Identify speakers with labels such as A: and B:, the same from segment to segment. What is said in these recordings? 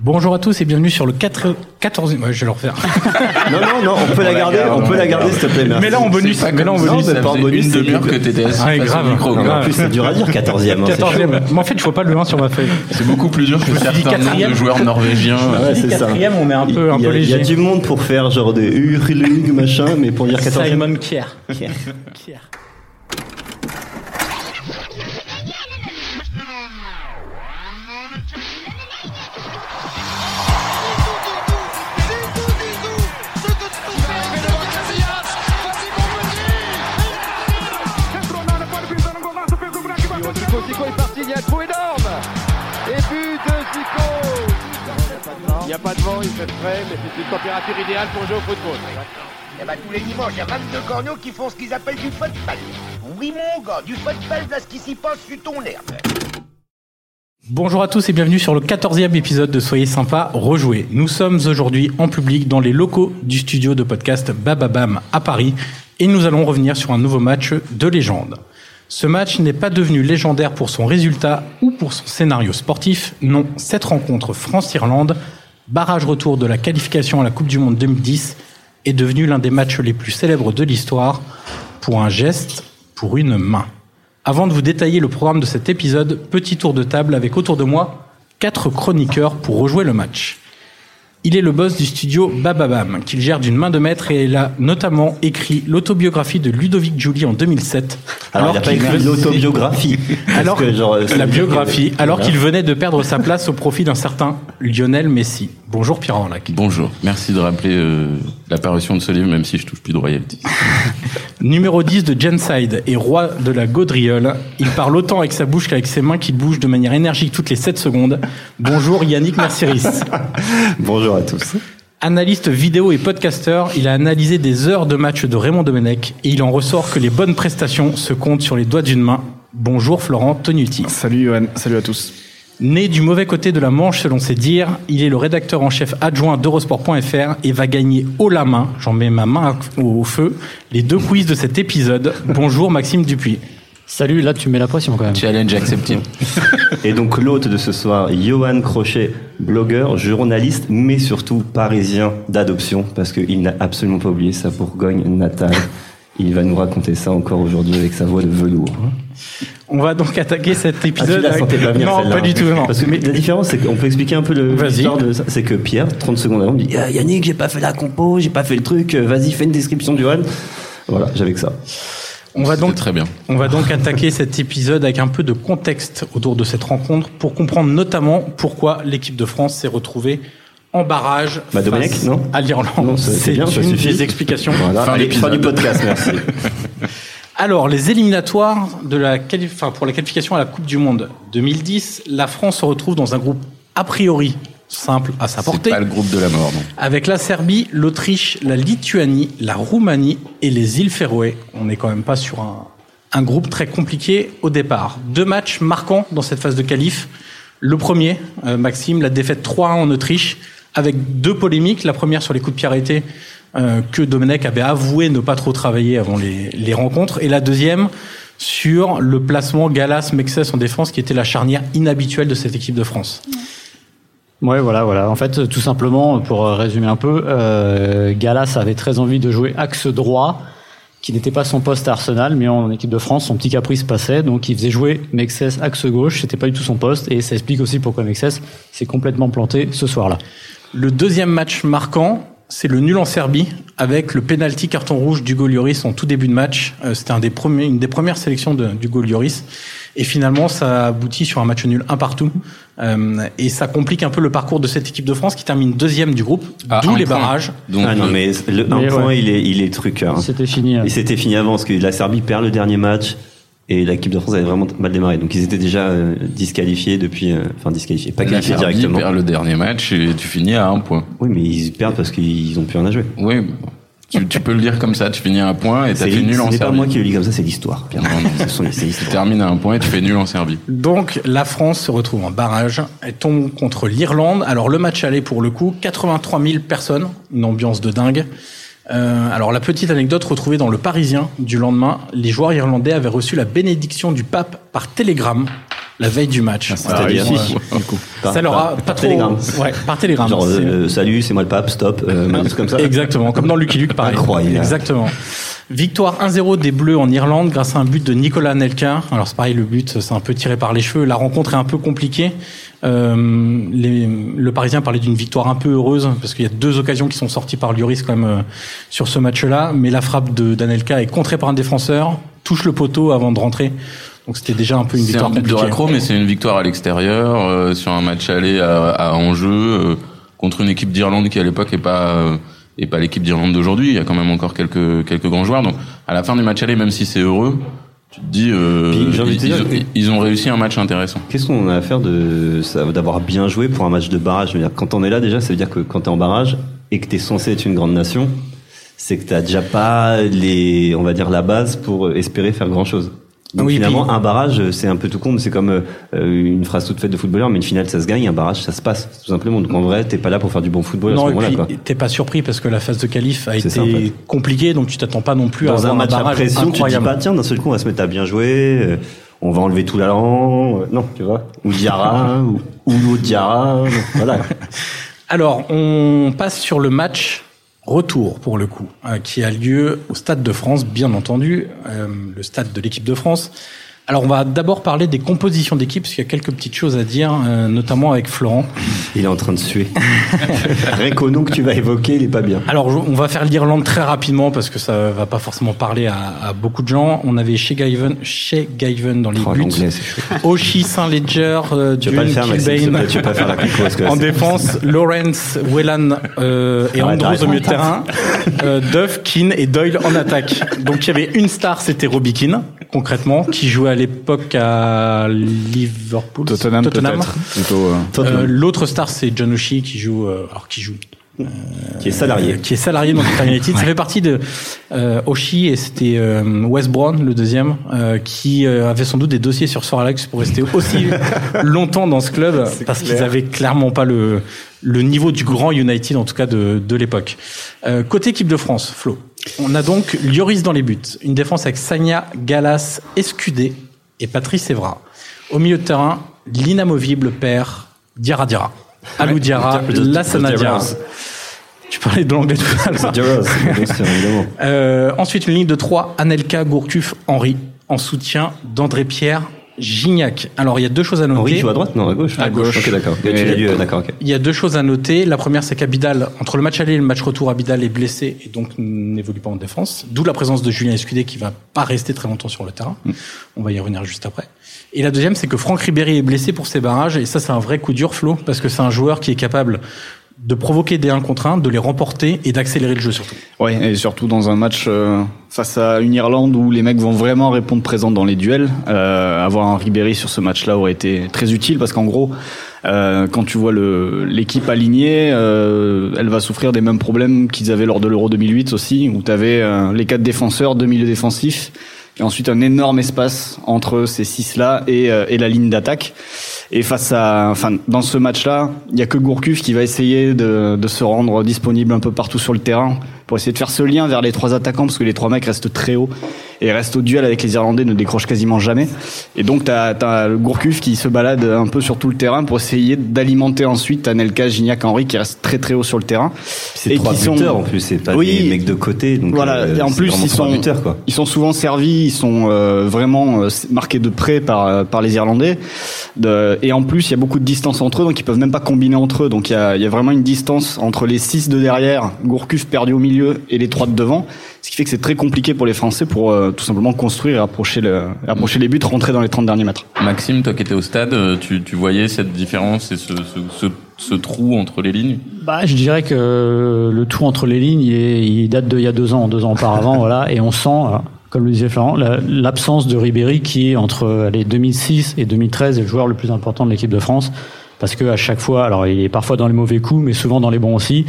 A: Bonjour à tous et bienvenue sur le 4... 14 ouais, je vais le refaire.
B: non, non, non, on peut la garder, on peut la garder, s'il te plaît, merci.
A: Mais là en bonus, mais là en bonus.
B: c'est pas en bonus,
C: une demi-heure
B: que-
C: t'étais assis au
A: grave.
C: micro.
B: Non, mais en plus, c'est dur à dire, 14e. hein, c'est
A: 14
B: chaud.
A: Mais en fait, je vois pas le 1 sur ma feuille.
C: C'est beaucoup plus dur que certains noms de joueurs norvégiens.
B: Ouais, c'est ça.
A: Quatrième, on est un peu, un
B: il y a,
A: peu
B: il y a
A: léger.
B: du monde pour faire genre des hurlug, machin, mais pour dire 14e.
A: Simon Kier.
B: Kier.
A: Kier.
D: N'y a pas de vent, il fait frais, mais c'est une température idéale pour jouer au football.
E: Eh ben, tous les dimanches, il y a 22 corneaux qui font ce qu'ils appellent du football. Oui, mon gars, du football, là, ce qui s'y passe sur ton herbe.
A: Bonjour à tous et bienvenue sur le 14e épisode de Soyez sympa, rejouez. Nous sommes aujourd'hui en public dans les locaux du studio de podcast Bababam à Paris et nous allons revenir sur un nouveau match de légende. Ce match n'est pas devenu légendaire pour son résultat ou pour son scénario sportif, non, cette rencontre France-Irlande, barrage retour de la qualification à la Coupe du Monde 2010, est devenu l'un des matchs les plus célèbres de l'histoire pour un geste, pour une main. Avant de vous détailler le programme de cet épisode, petit tour de table avec autour de moi quatre chroniqueurs pour rejouer le match. Il est le boss du studio Bababam, qu'il gère d'une main de maître et il a notamment écrit l'autobiographie de Ludovic Julie en 2007.
B: Alors, il n'a pas
A: qu'il
B: écrit
A: venait-
B: l'autobiographie. Parce
A: alors,
B: que, genre,
A: la biographie, qu'il venait de perdre sa place au profit d'un certain Lionel Messi. Bonjour Pierre Orlac.
C: Bonjour, merci de rappeler euh, l'apparition de ce livre, même si je touche plus de royalties.
A: Numéro 10 de Genside et roi de la gaudriole, il parle autant avec sa bouche qu'avec ses mains qu'il bouge de manière énergique toutes les 7 secondes. Bonjour Yannick Mercieris.
B: Bonjour à tous.
A: Analyste vidéo et podcasteur, il a analysé des heures de matchs de Raymond Domenech et il en ressort que les bonnes prestations se comptent sur les doigts d'une main. Bonjour Florent Tonuti.
F: Salut Johan, salut à tous.
A: Né du mauvais côté de la Manche selon ses dires, il est le rédacteur en chef adjoint d'Eurosport.fr et va gagner haut la main, j'en mets ma main au feu, les deux quiz de cet épisode. Bonjour Maxime Dupuis.
G: Salut, là tu mets la pression quand même.
C: Challenge accepted.
B: Et donc, l'hôte de ce soir, Johan Crochet, blogueur, journaliste, mais surtout parisien d'adoption, parce qu'il n'a absolument pas oublié sa Bourgogne natale. Il va nous raconter ça encore aujourd'hui avec sa voix de velours.
A: On va donc attaquer cet
B: Ah, tu
A: épisode.
B: la
A: avec-
B: sentais pas venir
A: non, pas du tout. Non.
B: Parce que
A: Mais-
B: la différence, c'est qu'on peut expliquer un peu l'histoire de ça. C'est que Pierre, 30 secondes avant, me dit Ah, Yannick, j'ai pas fait la compo, j'ai pas fait le truc, euh, vas-y, fais une description du run. Voilà, j'avais que ça.
A: on va donc
C: très bien.
A: On va donc attaquer cet épisode avec un peu de contexte autour de cette rencontre pour comprendre notamment pourquoi l'équipe de France s'est retrouvée en barrage
B: Bah, Domenech,
A: face
B: non
A: à l'Irlande.
B: Non, c'est-
A: une
B: suffit.
A: des explications.
B: Voilà,
C: Fin
B: fin du podcast, merci.
A: Alors, les éliminatoires de la enfin, pour la qualification à la Coupe du Monde 2010, la France se retrouve dans un groupe a priori simple à sa
C: C'est
A: portée,
C: pas le groupe de la mort, non.
A: avec la Serbie, l'Autriche, la Lituanie, la Roumanie et les îles Féroé. On n'est quand même pas sur un, un groupe très compliqué au départ. Deux matchs marquants dans cette phase de qualif. Le premier, euh, Maxime, la défaite 3-1 en Autriche, avec deux polémiques. La première sur les coups de pied arrêtés, euh, que Domenech avait avoué ne pas trop travailler avant les, les rencontres. Et la deuxième, sur le placement Galas-Mexès en défense, qui était la charnière inhabituelle de cette équipe de France.
G: Ouais, voilà, voilà. En fait, tout simplement, pour résumer un peu, euh, Galas avait très envie de jouer axe droit, qui n'était pas son poste à Arsenal, mais en équipe de France, son petit caprice passait, donc il faisait jouer Mexès axe gauche, c'était pas du tout son poste, et ça explique aussi pourquoi Mexès s'est complètement planté ce soir-là.
A: Le deuxième match marquant, c'est le nul en Serbie avec le penalty carton rouge d'Hugo Lloris en tout début de match. Euh, C'était un des premiers, une des premières sélections d'Hugo Lloris. Et finalement, ça aboutit sur un match nul un partout. Euh, et ça complique un peu le parcours de cette équipe de France qui termine deuxième du groupe,
C: Ah,
A: d'où les
C: point.
A: barrages.
C: Donc,
B: ah non,
C: euh,
B: mais le, un point, il est, il est truc. hein.
G: C'était fini. euh.
B: Et c'était fini avant, parce que la Serbie perd le dernier match. Et l'équipe de France avait vraiment mal démarré. Donc ils étaient déjà euh, disqualifiés depuis... euh, Enfin, disqualifiés. Pas qualifiés
C: Serbie
B: directement.
C: perd le dernier match et tu finis à un point.
B: Oui, mais ils perdent parce qu'ils ont plus rien à jouer.
C: Oui, bon. tu, tu peux le dire comme ça, tu finis à un point et t'as
B: C'est
C: fait nul
B: ce
C: en
B: n'est pas
C: Serbie.
B: moi qui le lis comme ça, c'est l'histoire. C'est
C: Tu termines à un point et tu fais nul en Serbie.
A: Donc la France se retrouve en barrage. Elle tombe contre l'Irlande. Alors le match allait pour le coup 83 000 personnes, une ambiance de dingue. Euh, alors la petite anecdote retrouvée dans le Parisien du lendemain, les joueurs irlandais avaient reçu la bénédiction du pape par télégramme la veille du match.
B: C'est-à-dire,
A: Voilà.
B: du coup, par-
A: ça leur a pas trop.
B: télégramme.
A: Ouais, par télégramme.
B: Genre,
A: C'est-
B: euh, salut, c'est moi le pape, stop, euh, comme ça.
A: Exactement, comme dans Lucky Luke, pareil.
B: Incroyable.
A: Exactement. Victoire 1-0 des Bleus en Irlande grâce à un but de Nicolas Nelka. Alors c'est pareil, le but c'est un peu tiré par les cheveux. La rencontre est un peu compliquée. Euh, les- le Parisien parlait d'une victoire un peu heureuse parce qu'il y a deux occasions qui sont sorties par Lloris quand même euh, sur ce match-là. Mais la frappe de d'Anelka est contrée par un défenseur, touche le poteau avant de rentrer. Donc c'était déjà un peu une
C: C'est
A: victoire
C: un but de raccro, mais c'est une victoire à l'extérieur, euh, sur un match aller à, à enjeu, euh, contre une équipe d'Irlande qui à l'époque est pas est pas l'équipe d'Irlande d'aujourd'hui. Il y a quand même encore quelques quelques grands joueurs. Donc à la fin du match aller, même si c'est heureux, tu te dis euh,
B: Puis,
C: ils,
B: dire
C: ont, ils ont réussi un match intéressant.
B: Qu'est-ce qu'on a à faire de d'avoir bien joué pour un match de barrage? Je veux dire, Quand on est là déjà, ça veut dire que quand t'es en barrage et que t'es censé être une grande nation, c'est que t'as déjà pas les, on va dire la base pour espérer faire grand chose. Donc
A: Oui,
B: finalement,
A: puis-
B: un barrage, c'est un peu tout con, mais c'est comme euh, une phrase toute faite de footballeur, mais une finale, ça se gagne, un barrage, ça se passe, tout simplement. Donc en vrai, t'es pas là pour faire du bon football à
A: Non,
B: ce
A: et
B: moment-là.
A: t'es pas surpris parce que la phase de qualif a été
B: ça, en fait.
A: compliquée, donc tu t'attends pas non plus à
B: Dans un
A: avoir
B: match à
A: barrage
B: pression, tu te dis pas, tiens, d'un seul coup, on va se mettre à bien jouer, euh, on va enlever tout l'allant, euh, non, tu vois, ou Diarra, ou, ou Diarra, voilà.
A: Alors, on passe sur le match retour pour le coup, euh, qui a lieu au Stade de France, bien entendu, euh, le stade de l'équipe de France. Alors, on va d'abord parler des compositions d'équipe, parce qu'il y a quelques petites choses à dire, euh, notamment avec Florent.
B: Il est en train de suer. Rien qu'au nom que tu vas évoquer, il est pas bien.
A: Alors, on va faire l'Irlande très rapidement, parce que ça va pas forcément parler à, à beaucoup de gens. On avait chez Guyven dans les
B: Oh,
A: buts,
B: l'anglais, c'est chaud.
A: Oshi, Saint-Ledger, euh,
B: pas le faire,
A: Kilbane.
B: tu pas faire la
A: En défense, Lawrence, Whelan euh, et
B: Arrête,
A: Andrews au milieu de terrain, euh, Duff, Keane et Doyle en attaque. Donc il y avait une star, c'était Robbie Keane, concrètement, qui jouait à l'époque à Liverpool.
F: Tottenham, euh,
A: Euh, L'autre star, c'est John O'Shea qui joue, euh, alors qui joue,
B: qui est salarié.
A: euh, qui est salarié dans Manchester United. Ça fait partie de euh, Oshie et c'était euh, Wes Brown, le deuxième, euh, qui euh, avait sans doute des dossiers sur Sir Alex pour rester aussi longtemps dans ce club parce qu'ils avaient clairement pas le le niveau du grand United en tout cas de de l'époque. Euh, côté équipe de France, Flo. On a donc Lloris dans les buts, une défense avec Sagna, Galas, Escudé et Patrice Evra. Au milieu de terrain, l'inamovible père Diarra Diarra. Alou Diarra, Lassana Diarra. Tu parlais de l'anglais tout à l'heure. Euh, ensuite, une ligne de 3, Anelka, Gourcuff, Henri, en soutien d'André Pierre, Gignac. Alors, il y a deux choses à noter.
B: Henri joue à droite Non, à gauche
F: À gauche.
B: Ok, d'accord. Euh.
A: Il y a deux choses à noter. La première, c'est qu'Abidal, entre le match aller et le match retour, Abidal est blessé et donc n'évolue pas en défense. D'où la présence de Julien Escudé qui va pas rester très longtemps sur le terrain. On va y revenir juste après. Et la deuxième, c'est que Franck Ribéry est blessé pour ses barrages et ça, c'est un vrai coup dur, Flo, parce que c'est un joueur qui est capable de provoquer des 1 contre 1, de les remporter et d'accélérer le jeu surtout.
F: Ouais, et surtout dans un match euh, face à une Irlande où les mecs vont vraiment répondre présents dans les duels. Euh, avoir un Ribéry sur ce match-là aurait été très utile parce qu'en gros, euh, quand tu vois l'équipe alignée, euh, elle va souffrir des mêmes problèmes qu'ils avaient lors de l'Euro 2008 aussi, où tu avais les quatre défenseurs, deux milieux défensifs, et ensuite un énorme espace entre ces six-là et, euh, et la ligne d'attaque. Et face à, enfin, dans ce match-là, il y a que Gourcuff qui va essayer de, de se rendre disponible un peu partout sur le terrain pour essayer de faire ce lien vers les trois attaquants parce que les trois mecs restent très hauts et restent au duel avec les Irlandais, ne décrochent quasiment jamais. Et donc t'as as le Gourcuff qui se balade un peu sur tout le terrain pour essayer d'alimenter ensuite Anelka, Gignac, Henry qui restent très très haut sur le terrain.
B: C'est
F: Et
B: trois
F: qui sont-
B: buteurs en plus, c'est pas
F: Oui.
B: des mecs de côté. Donc
F: Voilà,
B: euh,
F: et en plus ils sont
B: buteurs, quoi.
F: ils sont souvent servis, ils sont euh, vraiment euh, marqués de près par par les Irlandais. De- et en plus, il y a beaucoup de distance entre eux, donc ils peuvent même pas combiner entre eux. Donc il y a, il y a vraiment une distance entre les six de derrière, Gourcuff perdu au milieu et les trois de devant, ce qui fait que c'est très compliqué pour les Français pour euh, tout simplement construire et approcher le, et approcher les buts, rentrer dans les 30 derniers mètres.
C: Maxime, toi qui étais au stade, euh, tu, tu voyais cette différence et ce, ce, ce, ce trou entre les lignes?
G: Bah, je dirais que le tout entre les lignes, il, est- il date d'il y a deux ans, deux ans auparavant, voilà, et on sent, euh, comme le disait Florent, la- l'absence de Ribéry qui, entre les 2006 et 2013, est le joueur le plus important de l'équipe de France, parce que à chaque fois, alors il est parfois dans les mauvais coups, mais souvent dans les bons aussi.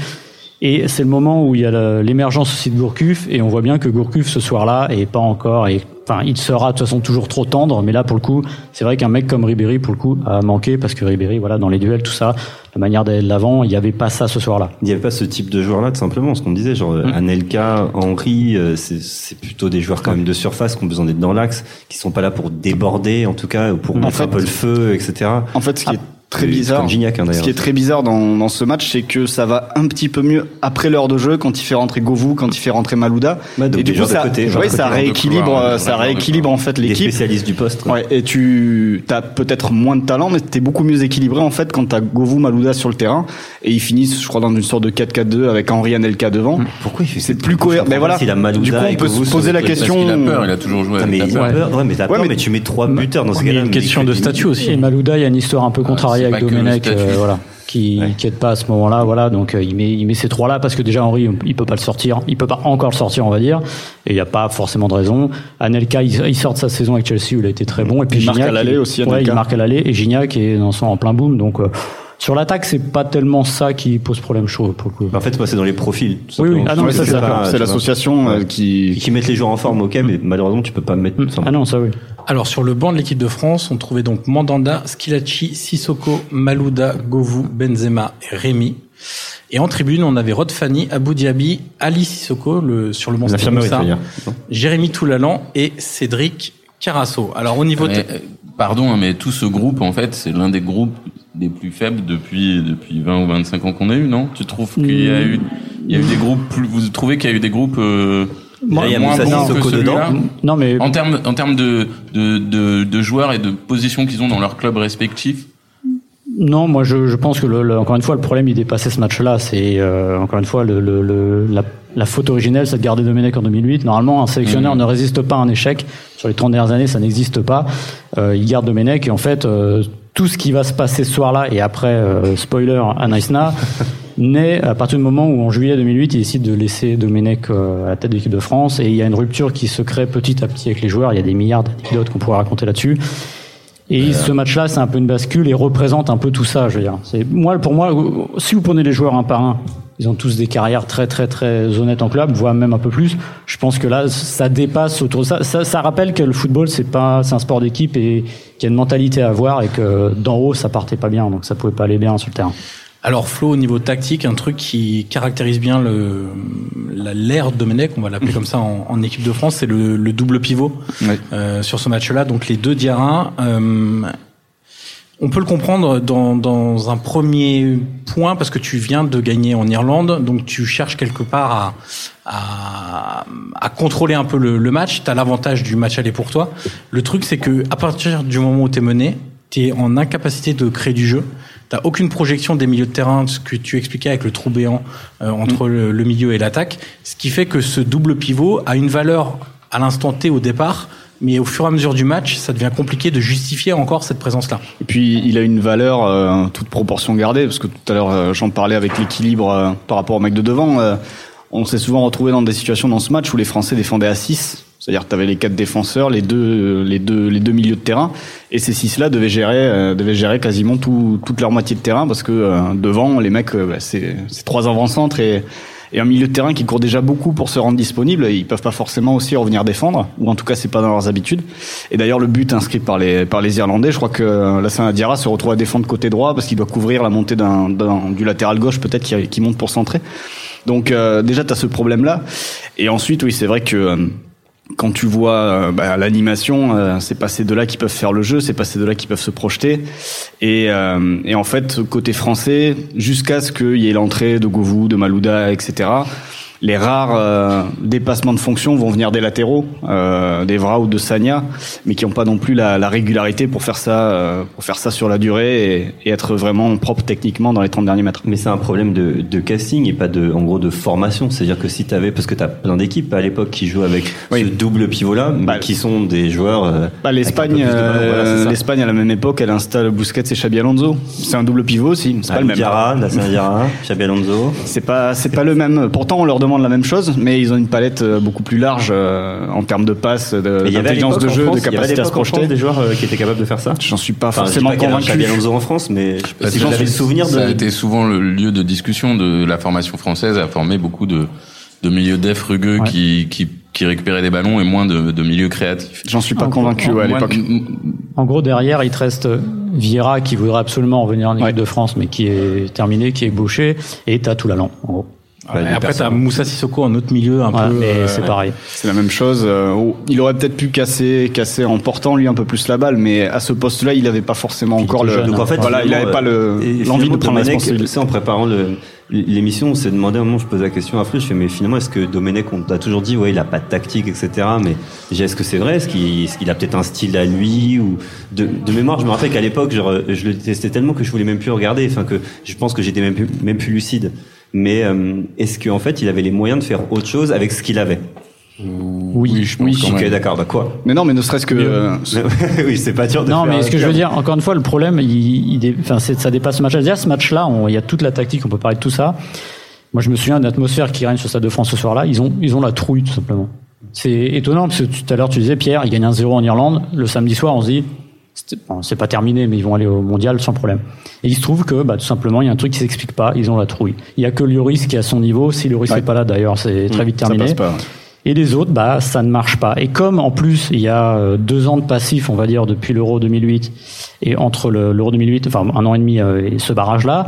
G: Et c'est le moment où il y a l'émergence aussi de Gourcuff, et on voit bien que Gourcuff ce soir-là est pas encore, et enfin, il sera de toute façon toujours trop tendre, mais là pour le coup, c'est vrai qu'un mec comme Ribéry pour le coup a manqué parce que Ribéry, voilà, dans les duels, tout ça, la manière d'aller de l'avant, il n'y avait pas ça ce soir-là.
B: Il n'y avait pas ce type de joueur-là, tout simplement. Ce qu'on disait, genre
G: Mm.
B: Anelka, Henry, euh, c'est c'est plutôt des joueurs quand même de surface qui ont besoin d'être dans l'axe, qui sont pas là pour déborder, en tout cas, ou pour
F: En
B: mettre
F: fait-
B: un peu le feu, etc.
F: En fait, ce qui est très bizarre,
B: comme Gignac, hein,
F: ce qui est très bizarre dans, dans ce match, c'est que ça va un petit peu mieux après l'heure de jeu quand il fait rentrer Govou, quand il fait rentrer Malouda.
B: Donc
F: et du coup, ça,
B: côté,
F: ouais,
B: de
F: ça rééquilibre,
C: couloir,
F: euh, ça rééquilibre en fait l'équipe.
B: spécialistes du poste.
F: Ouais, et tu as peut-être moins de talent, mais t'es beaucoup mieux équilibré en fait quand t'as Govou, Malouda sur le terrain et ils finissent, je crois, dans une sorte de 4-4-2 avec Henri Anelka devant.
B: Pourquoi il fait
F: C'est plus cohérent. Mais voilà.
B: s'il a Malouda
F: Du coup, on peut se poser la question.
C: Parce qu'il a peur, il a toujours joué avec
B: mais
C: la
B: il a
C: peur.
B: Ouais, mais t'as
F: Ouais,
B: peur,
F: mais-
B: mais tu mets trois buteurs dans ce
A: Il y a
B: cas-là.
A: une
B: mais
A: question
B: il
A: de statut aussi.
G: Et Malouda, il y a une histoire un peu contrariée
C: c'est
G: avec Domenech, euh, voilà, qui
B: Ouais.
G: qui aide pas à ce moment-là, voilà. Donc euh, il met il met ces trois là parce que déjà Henri, il peut pas le sortir, il peut pas encore le sortir, on va dire. Et il y a pas forcément de raison. Anelka, il, il sort de sa saison avec Chelsea où il a été très bon. Et puis
F: Il marque
G: Gignac,
F: à l'aller aussi,
G: Ouais,
F: Anelka.
G: il marque à l'aller et Gignac est dans son en plein boom. Donc euh, sur l'attaque, c'est pas tellement ça qui pose problème chaud pour le coup.
B: En fait, c'est dans les profils.
G: Oui, oui. Ah non, ça,
B: c'est
F: l'association euh,
B: Ouais.
F: qui.
B: Qui mettent les joueurs en forme, ok, mais malheureusement, tu peux pas mettre. tout
G: Ah non, ça oui.
A: Alors sur le banc de l'équipe de France, on trouvait donc Mandanda, Skilacci, Sissoko, Malouda, Govou, Benzema et Rémi. Et en tribune, on avait Rod Fanny, Abou Diaby, Ali Sissoko le, sur le
B: veux dire.
A: Jérémy Toulalan et Cédric Carasso. Alors au niveau...
C: Mais,
A: de-
C: euh, pardon, hein, mais tout ce groupe, en fait, c'est l'un des groupes des plus faibles depuis depuis 20 ou 25 ans qu'on a eu, non? Tu trouves qu'il y a eu il y a eu des groupes plus vous trouvez qu'il y a eu des groupes euh,
B: Moi, il y a
C: moins bons que celui-là?
B: Dedans.
G: Non mais
C: En termes en termes de de, de de joueurs et de positions qu'ils ont dans leurs clubs respectifs,
G: Non, moi je, je pense que le, le- encore une fois le problème il dépassait ce match-là. C'est euh, encore une fois le, le, le- la, la faute originelle, c'est de garder Domenech en 2008. Normalement, un sélectionneur
C: Mhm.
G: ne résiste pas à un échec. Sur les 30 dernières années, ça n'existe pas. Euh, il garde Domenech et en fait euh, tout ce qui va se passer ce soir-là et après euh, spoiler à Naïsna naît à partir du moment où en juillet 2008 il décide de laisser Domenech euh, à la tête de l'équipe de France et il y a une rupture qui se crée petit à petit avec les joueurs. Il y a des milliards d'anecdotes qu'on pourrait raconter là-dessus. Et ce match-là, c'est un peu une bascule et représente un peu tout ça, je veux dire. C'est moi, pour moi, si vous prenez les joueurs un par un, ils ont tous des carrières très très très honnêtes en club, voire même un peu plus. Je pense que là, ça dépasse autour de ça. Ça, ça rappelle que le football, c'est pas, c'est un sport d'équipe et qu'il y a une mentalité à avoir et que d'en haut, ça partait pas bien, donc ça pouvait pas aller bien sur le terrain.
A: Alors Flo, au niveau tactique, un truc qui caractérise bien le la- l'ère de Domenech, on va l'appeler comme ça en, en équipe de France, c'est le, le double pivot euh, sur ce match-là. Donc les deux Diarra, euh, on peut le comprendre dans, dans un premier point parce que tu viens de gagner en Irlande, donc tu cherches quelque part à, à, à contrôler un peu le, le match. Tu as l'avantage du match aller pour toi. Le truc, c'est que à partir du moment où tu es mené, tu es en incapacité de créer du jeu. T'as aucune projection des milieux de terrain, ce que tu expliquais avec le trou béant euh, entre le, le milieu et l'attaque, ce qui fait que ce double pivot a une valeur à l'instant T au départ, mais au fur et à mesure du match, ça devient compliqué de justifier encore cette présence-là.
F: Et puis il a une valeur euh, toute proportion gardée parce que tout à l'heure euh, j'en parlais avec l'équilibre euh, par rapport au mec de devant. Euh, on s'est souvent retrouvé dans des situations dans ce match où les Français défendaient à 6 c'est-à-dire que tu avais les quatre défenseurs, les deux, les deux, les deux milieux de terrain, et ces six-là devaient gérer, euh, devaient gérer quasiment tout, toute leur moitié de terrain parce que euh, devant les mecs, euh, bah, c'est, trois avant-centres et, et un milieu de terrain qui court déjà beaucoup pour se rendre disponible. Ils peuvent pas forcément aussi revenir défendre, ou en tout cas c'est pas dans leurs habitudes. Et d'ailleurs le but inscrit par les par les Irlandais, je crois que euh, Lassana Diarra se retrouve à défendre côté droit parce qu'il doit couvrir la montée d'un- du latéral gauche peut-être qui, qui monte pour centrer. Donc euh, déjà tu as ce problème là. Et ensuite oui c'est vrai que euh, quand tu vois euh, bah, l'animation, euh, c'est pas ces deux-là qui peuvent faire le jeu, c'est pas ces deux-là qui peuvent se projeter. Et, euh, et en fait, côté français, jusqu'à ce qu'il y ait l'entrée de Govou, de Malouda, etc., les rares euh, dépassements de fonction vont venir des latéraux, euh, d'Evra ou de Sagna, mais qui n'ont pas non plus la, la régularité pour faire ça, euh, pour faire ça sur la durée et, et être vraiment propre techniquement dans les 30 derniers mètres.
B: Mais c'est un problème de, de casting et pas de, en gros, de formation. C'est-à-dire que si t'avais, parce que t'as plein d'équipes à l'époque qui jouent avec
F: Oui.
B: ce double pivot-là, mais
F: Bah,
B: qui sont des joueurs. euh,
F: Bah, l'Espagne, euh,
B: voilà,
F: l'Espagne à la même époque, elle installe Busquets et Xabi Alonso. C'est un double pivot aussi, c'est pas le même.
B: Diarra, Nasser Diarra, Xabi Alonso.
F: C'est pas, c'est pas le même. Pourtant, on leur demande la même chose, mais ils ont une palette euh, beaucoup plus large euh, en termes de passes, de- d'intelligence de
B: en
F: jeu,
B: France-
F: de capacité à se projeter.
B: des joueurs euh, qui étaient capables de faire ça.
F: J'en suis pas
B: Enfin,
F: forcément convaincu.
B: Alonso en France, mais je
C: Parce
B: si
C: que
B: j'en avais le souvenir
C: Ça a
B: de.
C: été souvent le lieu de discussion de la formation française, a formé beaucoup de, de milieux def rugueux
G: Ouais.
C: qui, qui qui récupérait des ballons et moins de, de milieux créatifs.
F: J'en suis pas
G: Ah,
F: convaincu à l'époque.
G: En gros, derrière, il te reste Vieira qui voudrait absolument revenir en équipe
F: Ouais.
G: de France, mais qui est terminé, qui est bouché, et t'as Toulalan, en gros.
A: Ouais, après, t'as Moussa Sissoko, un autre milieu un peu.
G: mais
A: euh,
G: c'est pareil.
F: C'est la même chose. euh, il aurait peut-être pu casser, casser en portant lui un peu plus la balle, mais à ce poste-là, il n'avait pas forcément encore le.
G: jeune,
B: Donc en fait,
F: voilà, il n'avait pas
B: euh,
F: le l'envie de prendre la
B: Domenech,
F: responsabilité.
B: tu sais, en préparant l'émission, on s'est demandé à un moment, je posais la question à Fleu, je fais, mais finalement, est-ce que Domenech, on t'a toujours dit, ouais, il a pas de tactique, etc. Mais est-ce que c'est vrai? Est-ce qu'il est-ce qu'il a peut-être un style à lui ou de, de mémoire, je me rappelle qu'à l'époque, genre, je le détestais tellement que je voulais même plus regarder. Enfin, que je pense que j'étais même plus, même plus lucide. Mais euh, est-ce qu'en fait, il avait les moyens de faire autre chose avec ce qu'il avait
G: Oui,
C: je pense quand
B: Ok,
C: même.
B: d'accord. Bah quoi
F: Mais non, mais ne serait-ce que. euh,
B: Oui, c'est pas dur de
G: Non,
B: faire
G: mais ce que je veux dire, encore une fois, le problème, il, il dé- enfin, c'est- ça dépasse ce match. Déjà, ce match-là, on- il y a toute la tactique, on peut parler de tout ça. Moi, je me souviens de l'atmosphère qui règne sur le Stade de France ce soir-là. Ils ont, ils ont la trouille, tout simplement. C'est étonnant, parce que tout à l'heure, tu disais, Pierre, ils gagnent un 0 en Irlande. Le samedi soir, on se dit, bon, c'est pas terminé, mais ils vont aller au mondial sans problème. Et il se trouve que, bah, tout simplement, il y a un truc qui s'explique pas. Ils ont la trouille. Il y a que Lloris qui est à son niveau. Si Lloris
F: Ouais.
G: n'est pas là, d'ailleurs, c'est très vite
F: ça
G: terminé.
F: passe pas.
G: Et les autres, bah, ça ne marche pas. Et comme en plus il y a euh, deux ans de passif, on va dire depuis l'Euro 2008 et entre le- l'Euro 2008, enfin un an et demi euh, et ce barrage-là,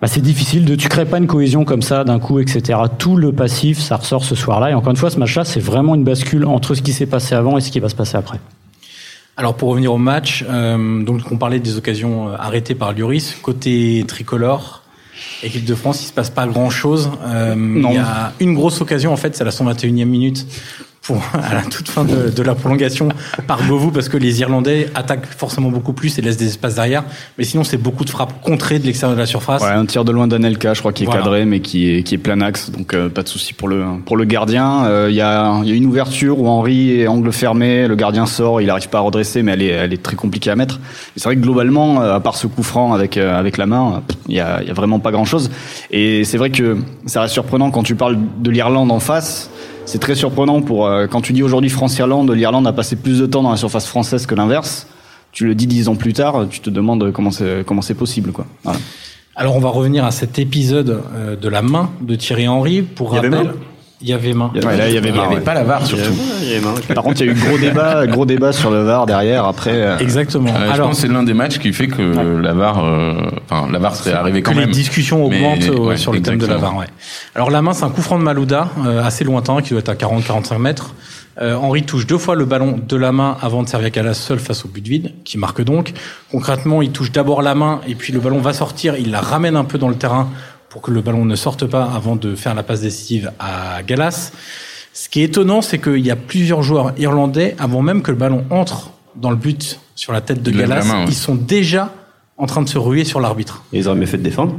G: bah, c'est difficile de, tu crées pas une cohésion comme ça d'un coup, etc. Tout le passif, ça ressort ce soir-là. Et encore une fois, ce match-là, c'est vraiment une bascule entre ce qui s'est passé avant et ce qui va se passer après.
A: Alors pour revenir au match, euh, donc on parlait des occasions euh, arrêtées par Lloris côté tricolore. Équipe de France, il se passe pas grand chose.
F: Non.
A: Il y a une grosse occasion en fait, c'est à la 121e minute pour à la toute fin de, de la prolongation par Govou parce que les Irlandais attaquent forcément beaucoup plus et laissent des espaces derrière. Mais sinon c'est beaucoup de frappes contrées de l'extérieur de la surface.
F: Ouais, un tir de loin d'Anelka, je crois, qui est
A: Voilà.
F: cadré, mais qui est, qui est plein axe, donc euh, pas de souci pour le, pour le gardien. Euh, Il y, a, y a une ouverture où Henri est angle fermé, le gardien sort, il arrive pas à redresser, mais elle est, elle est très compliquée à mettre. Et c'est vrai que globalement, euh, à part ce coup franc avec, euh, avec la main, il y a, y a vraiment pas grand chose. Et c'est vrai que ça reste surprenant quand tu parles de l'Irlande en face. C'est très surprenant pour euh, quand tu dis aujourd'hui France-Irlande, l'Irlande a passé plus de temps dans la surface française que l'inverse. Tu le dis dix ans plus tard, tu te demandes comment c'est comment c'est possible quoi. Voilà.
A: Alors on va revenir à cet épisode euh, de la main de Thierry Henry. Pour
B: Il y avait
A: rappel,
B: main
A: il y avait main.
F: Ouais, là, il y avait
C: Il n'y avait
F: ouais.
C: pas la VAR surtout.
B: Il y avait.
F: Par contre, il y a eu gros débat, gros débat sur le VAR derrière. Après, euh,
A: Exactement.
C: Euh, je
A: Alors
C: pense que c'est l'un des matchs qui fait que la VAR, euh, enfin la VAR serait arrivée
A: que
C: quand
A: les
C: même.
A: discussions
C: Mais-
A: augmentent
C: ouais,
A: sur le thème de la. VAR. Ouais. Alors la main, c'est un coup franc de Malouda, euh, assez lointain, qui doit être à 40-45 mètres. Euh, Henri touche deux fois le ballon de la main avant de servir Galas seul face au but vide, qui marque donc. Concrètement, il touche d'abord la main et puis le ballon va sortir. Il la ramène un peu dans le terrain pour que le ballon ne sorte pas avant de faire la passe décisive à Galas. Ce qui est étonnant, c'est qu'il y a plusieurs joueurs irlandais, avant même que le ballon entre dans le but sur la tête de Galas,
C: main, ouais.
A: ils sont déjà en train de se ruer sur l'arbitre.
B: Et ils auraient mieux fait de défendre.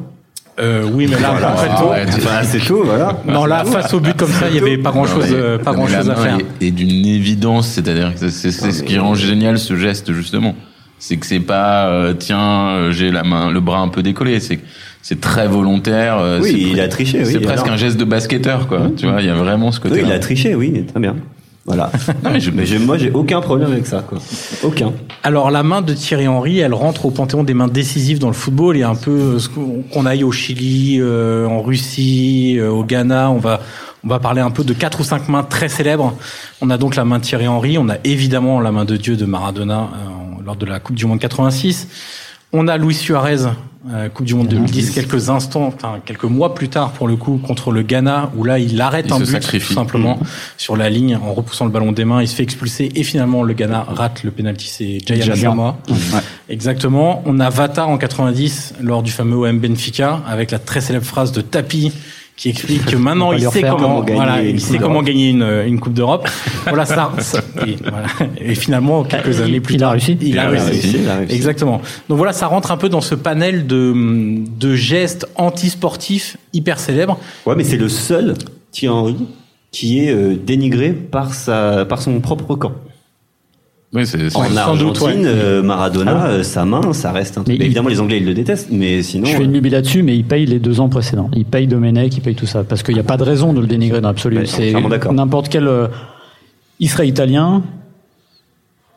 A: Euh, oui, mais là,
C: Voilà.
A: en fait,
B: Enfin, c'est tout, voilà.
A: non, là, face au but comme ça, il y avait pas grand chose,
C: Non, mais-
A: pas grand chose à faire.
C: est d'une évidence, c'est-à-dire que c'est- ce qui rend génial ce geste justement. C'est que c'est pas euh, tiens euh, j'ai la main, le bras un peu décollé. C'est c'est très volontaire. euh,
B: Oui,
C: c'est
B: il a triché, oui,
C: C'est presque
B: alors.
C: un geste de basketteur, quoi. Tu vois, il y a vraiment ce côté.
B: Oui, il a triché, oui, très bien. Voilà.
C: Non, mais je-
B: Mais moi, j'ai aucun problème avec ça, quoi. Aucun.
A: Alors, la main de Thierry Henry, elle rentre au panthéon des mains décisives dans le football. Il y a un peu ce qu'on qu'on aille au Chili, euh, en Russie, euh, au Ghana. On va, on va parler un peu de quatre ou cinq mains très célèbres. On a donc la main de Thierry Henry. On a évidemment la main de Dieu de Maradona euh, lors de la Coupe du Monde 86. On a Luis Suarez, euh, Coupe du Monde 2010, quelques instants, enfin quelques mois plus tard pour le coup contre le Ghana, où là il arrête
C: Il
A: un but
C: sacrifie.
A: tout simplement sur la ligne en repoussant le ballon des mains. Il se fait expulser et finalement le Ghana rate le penalty. C'est Jayan. Samoa.
F: Ouais.
A: Exactement. On a Vata en 90 lors du fameux OM Benfica avec la très célèbre phrase de Tapi qui explique que maintenant il sait comment,
B: Comment gagner
A: voilà,
B: une
A: il
B: Coupe
A: sait comment
B: d'Europe.
A: gagner une, une coupe d'Europe. voilà ça. ça- et, voilà. Et finalement quelques
G: Il-
A: années plus
G: il a
A: tard,
G: réussi.
A: Il a
C: Il a
A: réussi.
C: réussi.
B: Il a réussi.
A: Exactement. Donc voilà, ça rentre un peu dans ce panel de, de gestes antisportifs hyper célèbres.
B: Ouais, mais c'est le seul Thierry Henry qui est euh, dénigré par sa, par son propre camp.
C: Oui, c'est c'est-
B: En Argentine,
A: doute, ouais.
B: euh, Maradona,
G: Ah.
B: euh, sa main, ça reste un truc.
G: Mais il-
B: Évidemment, les Anglais, ils le détestent, mais sinon.
G: Je fais
B: euh,
G: une lubie là-dessus, mais il paye les deux ans précédents. Il paye Domenech, il paye tout ça. Parce qu'il n'y a pas de raison de le dénigrer dans l'absolu.
B: Ouais,
G: C'est n'importe quel. euh, il serait italien.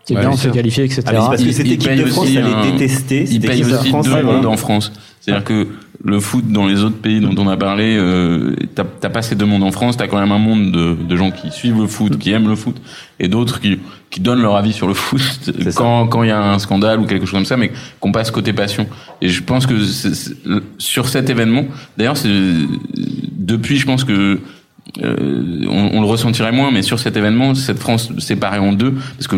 G: C'est
C: Ouais,
G: bien, on
C: bien
G: se
C: sûr.
G: qualifier, etc.
B: Ah, mais c'est parce que cette équipe de France, elle
C: un-
B: est détestée.
C: Il
B: Cette
C: paye
B: équipe de
C: aussi
B: France,
C: deux en France. C'est-à-dire que le foot dans les autres pays dont on a parlé, euh, t'as t'as pas ces deux mondes en France. T'as quand même un monde de, de gens qui suivent le foot, qui aiment le foot, et d'autres qui qui donnent leur avis sur le foot quand quand il y a un scandale ou quelque chose comme ça, mais qu'on passe côté passion. Et je pense que c'est- c'est- sur cet événement, d'ailleurs, c'est depuis, je pense que euh, on, on le ressentirait moins, mais sur cet événement, cette France séparée en deux, parce que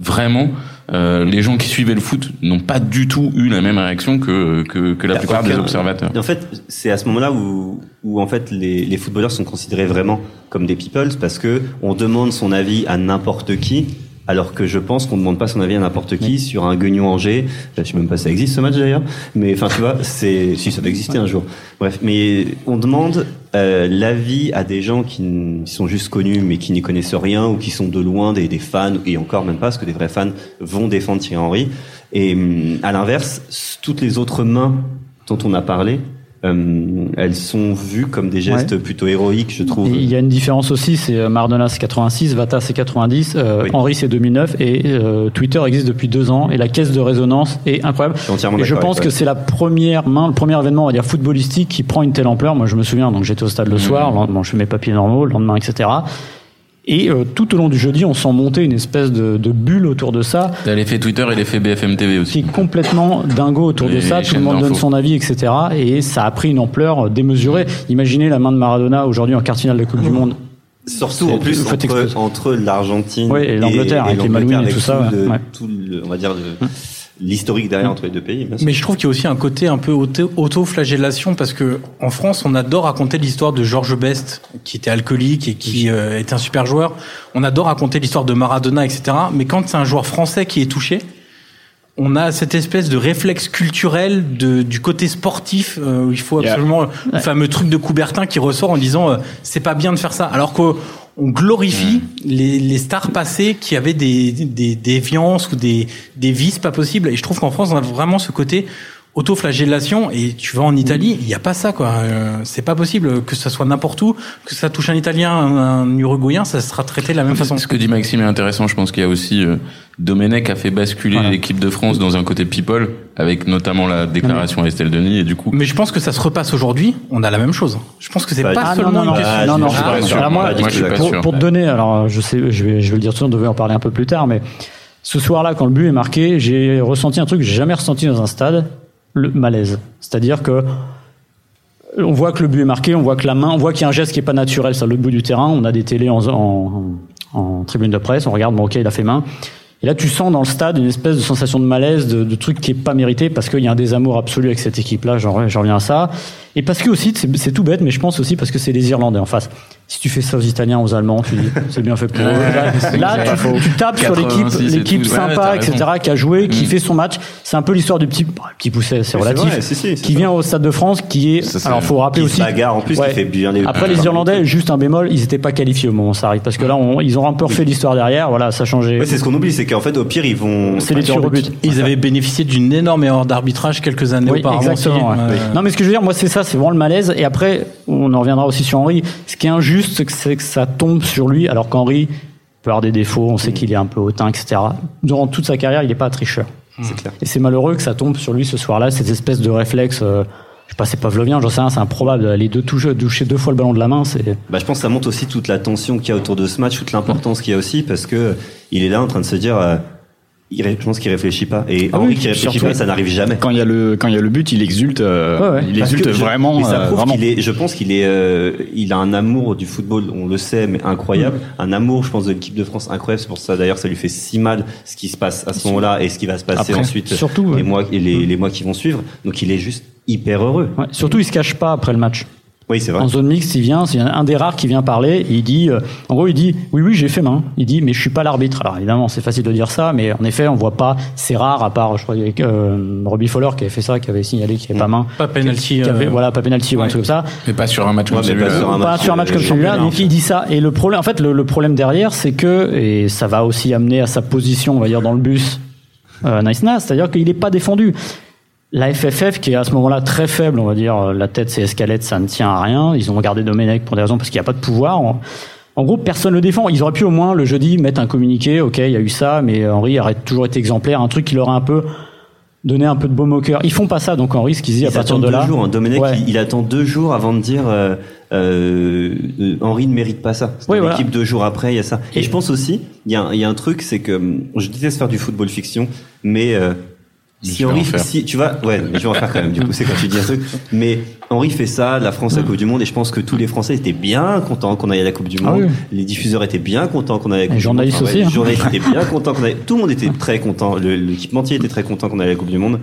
C: vraiment, euh, les gens qui suivaient le foot n'ont pas du tout eu la même réaction que que, que la
B: Bah,
C: plupart des observateurs.
B: En fait, c'est à ce moment-là où, où en fait les, les footballeurs sont considérés vraiment comme des peoples parce que on demande son avis à n'importe qui. Alors que je pense qu'on ne demande pas son avis à n'importe qui sur un Guignon Angers. Je sais même pas si ça existe ce match d'ailleurs. Mais enfin, tu vois, c'est si ça va exister un jour. Bref, mais on demande euh, l'avis à des gens qui, sont juste connus mais qui n'y connaissent rien ou qui sont de loin des, des fans et encore même pas parce que des vrais fans vont défendre Thierry Henry. Et hum, à l'inverse, toutes les autres mains dont on a parlé, euh, elles sont vues comme des gestes plutôt héroïques, je trouve.
G: Il y a une différence aussi, c'est Maradona c'est 86, Vata c'est 90, euh,
B: Oui.
G: Henry c'est 2009 et euh, Twitter existe depuis deux ans et la caisse de résonance est incroyable.
B: Je suis entièrement
G: Et je pense que c'est la première main, le premier événement, on va dire footballistique, qui prend une telle ampleur. Moi, je me souviens, donc j'étais au stade le soir, le lendemain, je fais mes papiers normaux, le lendemain, etc. Et euh, tout au long du jeudi, on sent monter une espèce de, de bulle autour de ça,
C: T'as l'effet Twitter et l'effet BFM TV
G: qui
C: aussi.
G: est complètement dingo autour de ça. Tout le monde donne son avis, etc. Et ça a pris une ampleur démesurée. Imaginez la main de Maradona aujourd'hui en quart de la Coupe du Monde.
B: Surtout en plus entre, entre l'Argentine
G: Oui, et l'Angleterre, avec les Malouines et tout ça, ouais.
B: tout le- on va dire l'historique derrière entre les deux pays. bien sûr.
A: Mais je trouve qu'il y a aussi un côté un peu auto- auto-flagellation parce que en France, on adore raconter l'histoire de Georges Best, qui était alcoolique et qui euh, était un super joueur. On adore raconter l'histoire de Maradona, etc. Mais quand c'est un joueur français qui est touché, on a cette espèce de réflexe culturel de, du côté sportif euh, où il faut
F: Yeah.
A: absolument le fameux truc de Coubertin qui ressort en disant euh, c'est pas bien de faire ça alors qu'on on glorifie les, les stars passées qui avaient des, des déviances ou des, des vices pas possibles. Et je trouve qu'en France on a vraiment ce côté autoflagellation et tu vas en Italie il n'y a pas ça quoi Euh, c'est pas possible que ça soit n'importe où que ça touche un Italien un, Uruguayen ça sera traité de la même façon
C: Ce que dit Maxime est intéressant. Je pense qu'il y a aussi euh, Domenech a fait basculer
G: Voilà.
C: l'équipe de France dans un côté people, avec notamment la déclaration à Estelle Denis, et du coup,
A: mais je pense que ça se repasse aujourd'hui on a la même chose je pense que c'est
B: Bah,
A: pas
B: ah,
A: seulement
G: non, non,
A: une question
G: non,
B: je-
G: non,
B: je suis
A: Ah,
B: pas
A: ouais.
B: sûr.
G: Alors moi,
C: je suis pas
G: pour,
C: sûr.
G: pour te donner, alors je sais, je vais, je vais le dire tout de suite, on devait en parler un peu plus tard, mais ce soir-là, quand le but est marqué, j'ai ressenti un truc que j'ai jamais ressenti dans un stade, le malaise. C'est-à-dire que on voit que le but est marqué, on voit que la main, on voit qu'il y a un geste qui est pas naturel sur le bout du terrain. On a des télés en, tribune de presse, on regarde, bon ok, il a fait main. Et là, tu sens dans le stade une espèce de sensation de malaise, de, de truc qui est pas mérité, parce qu'il y a un désamour absolu avec cette équipe-là. J'en reviens à ça. Et parce que aussi, c'est tout bête, mais je pense aussi parce que c'est les Irlandais en face. Si tu fais ça aux Italiens, aux Allemands, tu dis c'est bien fait pour eux. Là, là, tu, tu tapes sur l'équipe,
C: 86 et
G: l'équipe.
C: Ouais,
G: sympa, etc., qui a joué, qui
C: Mm.
G: fait son match. C'est un peu l'histoire du petit, bah, petit pousset, c'est relatif,
B: vrai, si, si, c'est
G: qui vient au Stade de France, qui est.
C: Ça, c'est-
G: alors, faut rappeler aussi.
B: bagarre en plus,
G: Ouais.
B: qui fait bien les.
G: Après, les Irlandais, juste un bémol, ils n'étaient pas qualifiés au moment où ça arrive, parce que là, on- ils ont un peu refait l'histoire derrière. Voilà, ça a changé.
B: Ouais, c'est ce qu'on oublie, c'est qu'en fait, au pire, ils vont.
G: C'est les
B: tirs au
G: but.
A: Ils avaient bénéficié d'une énorme erreur d'arbitrage quelques années
G: Oui,
A: auparavant.
G: exactement.
A: aussi.
G: ouais.
A: Euh,
G: Non, mais ce que je veux dire, moi, c'est ça, c'est vraiment le malaise. Et après, on en reviendra aussi sur Henri. Ce qui est injuste, que, c'est que ça tombe sur lui, alors qu'Henri peut avoir des défauts. On sait qu'il est un peu hautain, etc. Durant toute sa carrière, il n'est pas tricheur.
B: C'est clair.
G: Et c'est malheureux que ça tombe sur lui ce soir-là, cette espèce de réflexe. euh, je sais pas, c'est pavlovien, j'en sais rien, c'est improbable. Les deux toucher, toucher deux fois le ballon de la main, c'est.
B: Bah, je pense que ça montre aussi toute la tension qu'il y a autour de ce match, toute l'importance qu'il y a aussi, parce que il est là en train de se dire, euh, il je pense qu'il réfléchit pas. Et
G: Ah
B: Henri
G: oui,
B: qui réfléchit
G: surtout.
B: pas, ça n'arrive jamais.
F: Quand il y a le quand il y a le but, il exulte. euh,
G: Ouais, ouais.
F: Il exulte
B: je-
F: vraiment.
B: ça
F: euh, vraiment.
B: est, je pense qu'il est, euh, il a un amour du football, on le sait, mais incroyable.
G: Mm.
B: Un amour, je pense, de l'équipe de France incroyable. C'est pour ça, d'ailleurs, ça lui fait si mal ce qui se passe à ce moment-là et ce qui va se passer
G: Après,
B: ensuite.
G: surtout,
B: les
G: ouais.
B: mois, et les, les mois qui vont suivre. Donc, il est juste hyper heureux.
G: Ouais, Surtout, il se cache pas après le match.
B: Oui, c'est vrai.
G: En zone mixte, il vient, c'est un des rares qui vient parler, et il dit, euh, en gros, il dit, oui, oui, j'ai fait main. Il dit, mais je suis pas l'arbitre. Alors évidemment, c'est facile de dire ça, mais en effet, on voit pas, c'est rare, à part, je crois, avec euh, Robbie Fowler qui avait fait ça, qui avait signalé qu'il n'y avait pas main.
A: Pas penalty.
G: Qui avait,
A: euh,
G: voilà, pas penalty ou un truc comme ça.
C: mais pas sur un match comme celui-là.
B: sur un
G: pas
B: match,
G: sur un match comme celui-là, donc il dit ça. Et le problème, en fait, le, le problème derrière, c'est que, et ça va aussi amener à sa position, on va dire, dans le bus, euh, Nice Nas, c'est-à-dire qu'il n'est pas défendu. La FFF, qui est à ce moment-là très faible, on va dire, euh, la tête c'est escalette, ça ne tient à rien. Ils ont regardé Domenech pour des raisons parce qu'il n'y a pas de pouvoir. En, en gros, personne le défend. Ils auraient pu au moins le jeudi mettre un communiqué, ok, il y a eu ça, mais Henri aurait toujours été exemplaire, un truc qui leur a un peu donner un peu de baume au cœur. Ils font pas ça, donc Henri, ce qu'ils disent à partir de
B: deux
G: là.
B: jours. hein. Domenech,
G: Ouais.
B: il, il attend deux jours avant de dire euh, euh, euh, Henri ne mérite pas ça. C'est
G: Oui, voilà.
B: l'équipe deux jours après, il y a ça. Et,
G: Et-
B: je pense aussi, il y a, un- il y a un truc, c'est que je déteste faire du football fiction, mais euh,
C: Mais
B: si
C: vas
B: Henri, si tu vois, ouais, mais je vais en faire quand même. Du coup, c'est quand tu dis un truc. Mais Henri fait ça, la France à la Coupe du Monde, et je pense que tous les Français étaient bien contents qu'on aille à la Coupe du
G: Ah
B: Monde.
G: oui.
B: Les diffuseurs étaient bien contents qu'on aille à la Coupe
G: Les
B: du
G: journalistes
B: Monde.
G: aussi,
B: ouais,
G: hein.
B: Les journalistes étaient bien contents qu'on aille. Tout le monde était très content. Le- L'équipementier était très content qu'on aille à la Coupe du Monde.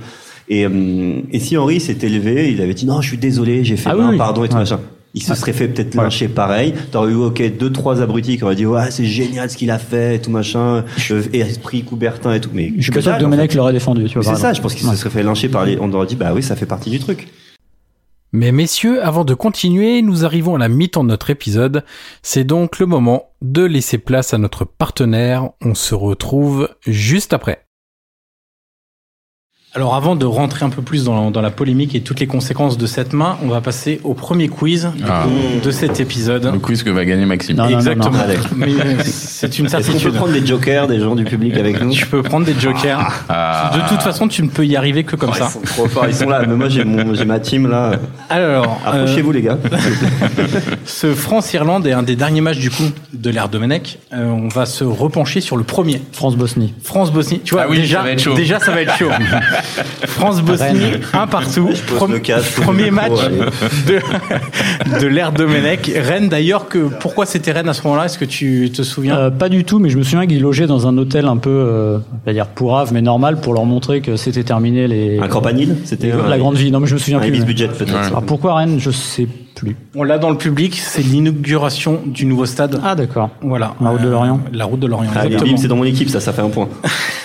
B: Et, hum, et si Henri s'était élevé, il avait dit non, je suis désolé, j'ai fait
G: Ah oui.
B: pardon et tout
G: Ouais.
B: machin. Il se serait fait peut-être
G: Ouais.
B: lyncher pareil. T'aurais eu, ok, deux, trois abrutis qui auraient dit, ouais, c'est génial ce qu'il a fait et tout machin. Euh, Et esprit Coubertin et tout. Mais
G: Je suis
B: que
G: pas sûr que
B: en
G: Domenech
B: fait.
G: l'aurait défendu, tu vois.
B: C'est ça, je pense qu'il
G: Ouais.
B: se serait fait lyncher par les, on aurait dit, bah oui, ça fait partie du truc.
A: Mais messieurs, avant de continuer, nous arrivons à la mi-temps de notre épisode. C'est donc le moment de laisser place à notre partenaire. On se retrouve juste après. Alors avant de rentrer un peu plus dans, dans la polémique et toutes les conséquences de cette main, on va passer au premier quiz
C: Ah.
A: de cet épisode.
C: Le quiz que va gagner Maxime.
G: Non, non, non,
A: Exactement.
G: non.
B: Allez.
A: Mais euh, c'est une
B: Est-ce qu'on peut
A: certitude.
B: prendre des jokers, des gens du public avec nous?
A: Tu peux prendre des jokers.
C: Ah.
A: De toute façon, tu ne peux y arriver que comme
B: Ouais,
A: ça.
B: Ils sont trop forts, ils sont là. Mais moi, j'ai mon, j'ai ma team là.
A: Alors, euh,
B: Approchez-vous, les gars.
A: ce France-Irlande est un des derniers matchs du coup de l'ère Domenech. Euh, on va se repencher sur le premier.
G: France-Bosnie.
A: France-Bosnie. Tu vois,
C: Ah oui,
A: déjà,
C: ça va être chaud.
A: déjà, ça va être chaud. France-Bosnie, un partout.
B: pose le casque,
A: premier match de, de l'ère Domenech. Rennes d'ailleurs, que pourquoi c'était Rennes à ce moment-là? Est-ce que tu te souviens?
G: Euh, pas du tout, mais je me souviens qu'ils logeaient dans un hôtel un peu, euh, on va dire pourrave, mais normal, pour leur montrer que c'était terminé les.
B: Un campanile, c'était
G: la
B: un-
G: grande vie. Non, mais je me souviens
B: Un
G: plus. Mais-
B: budget, peut-être.
C: Ouais.
G: Alors pourquoi Rennes? Je sais plus.
A: On l'a dans le public, c'est l'inauguration du nouveau stade.
G: Ah d'accord.
A: Voilà.
G: La route de Lorient.
A: La route de Lorient,
B: bim, c'est dans mon équipe, ça, ça fait un point.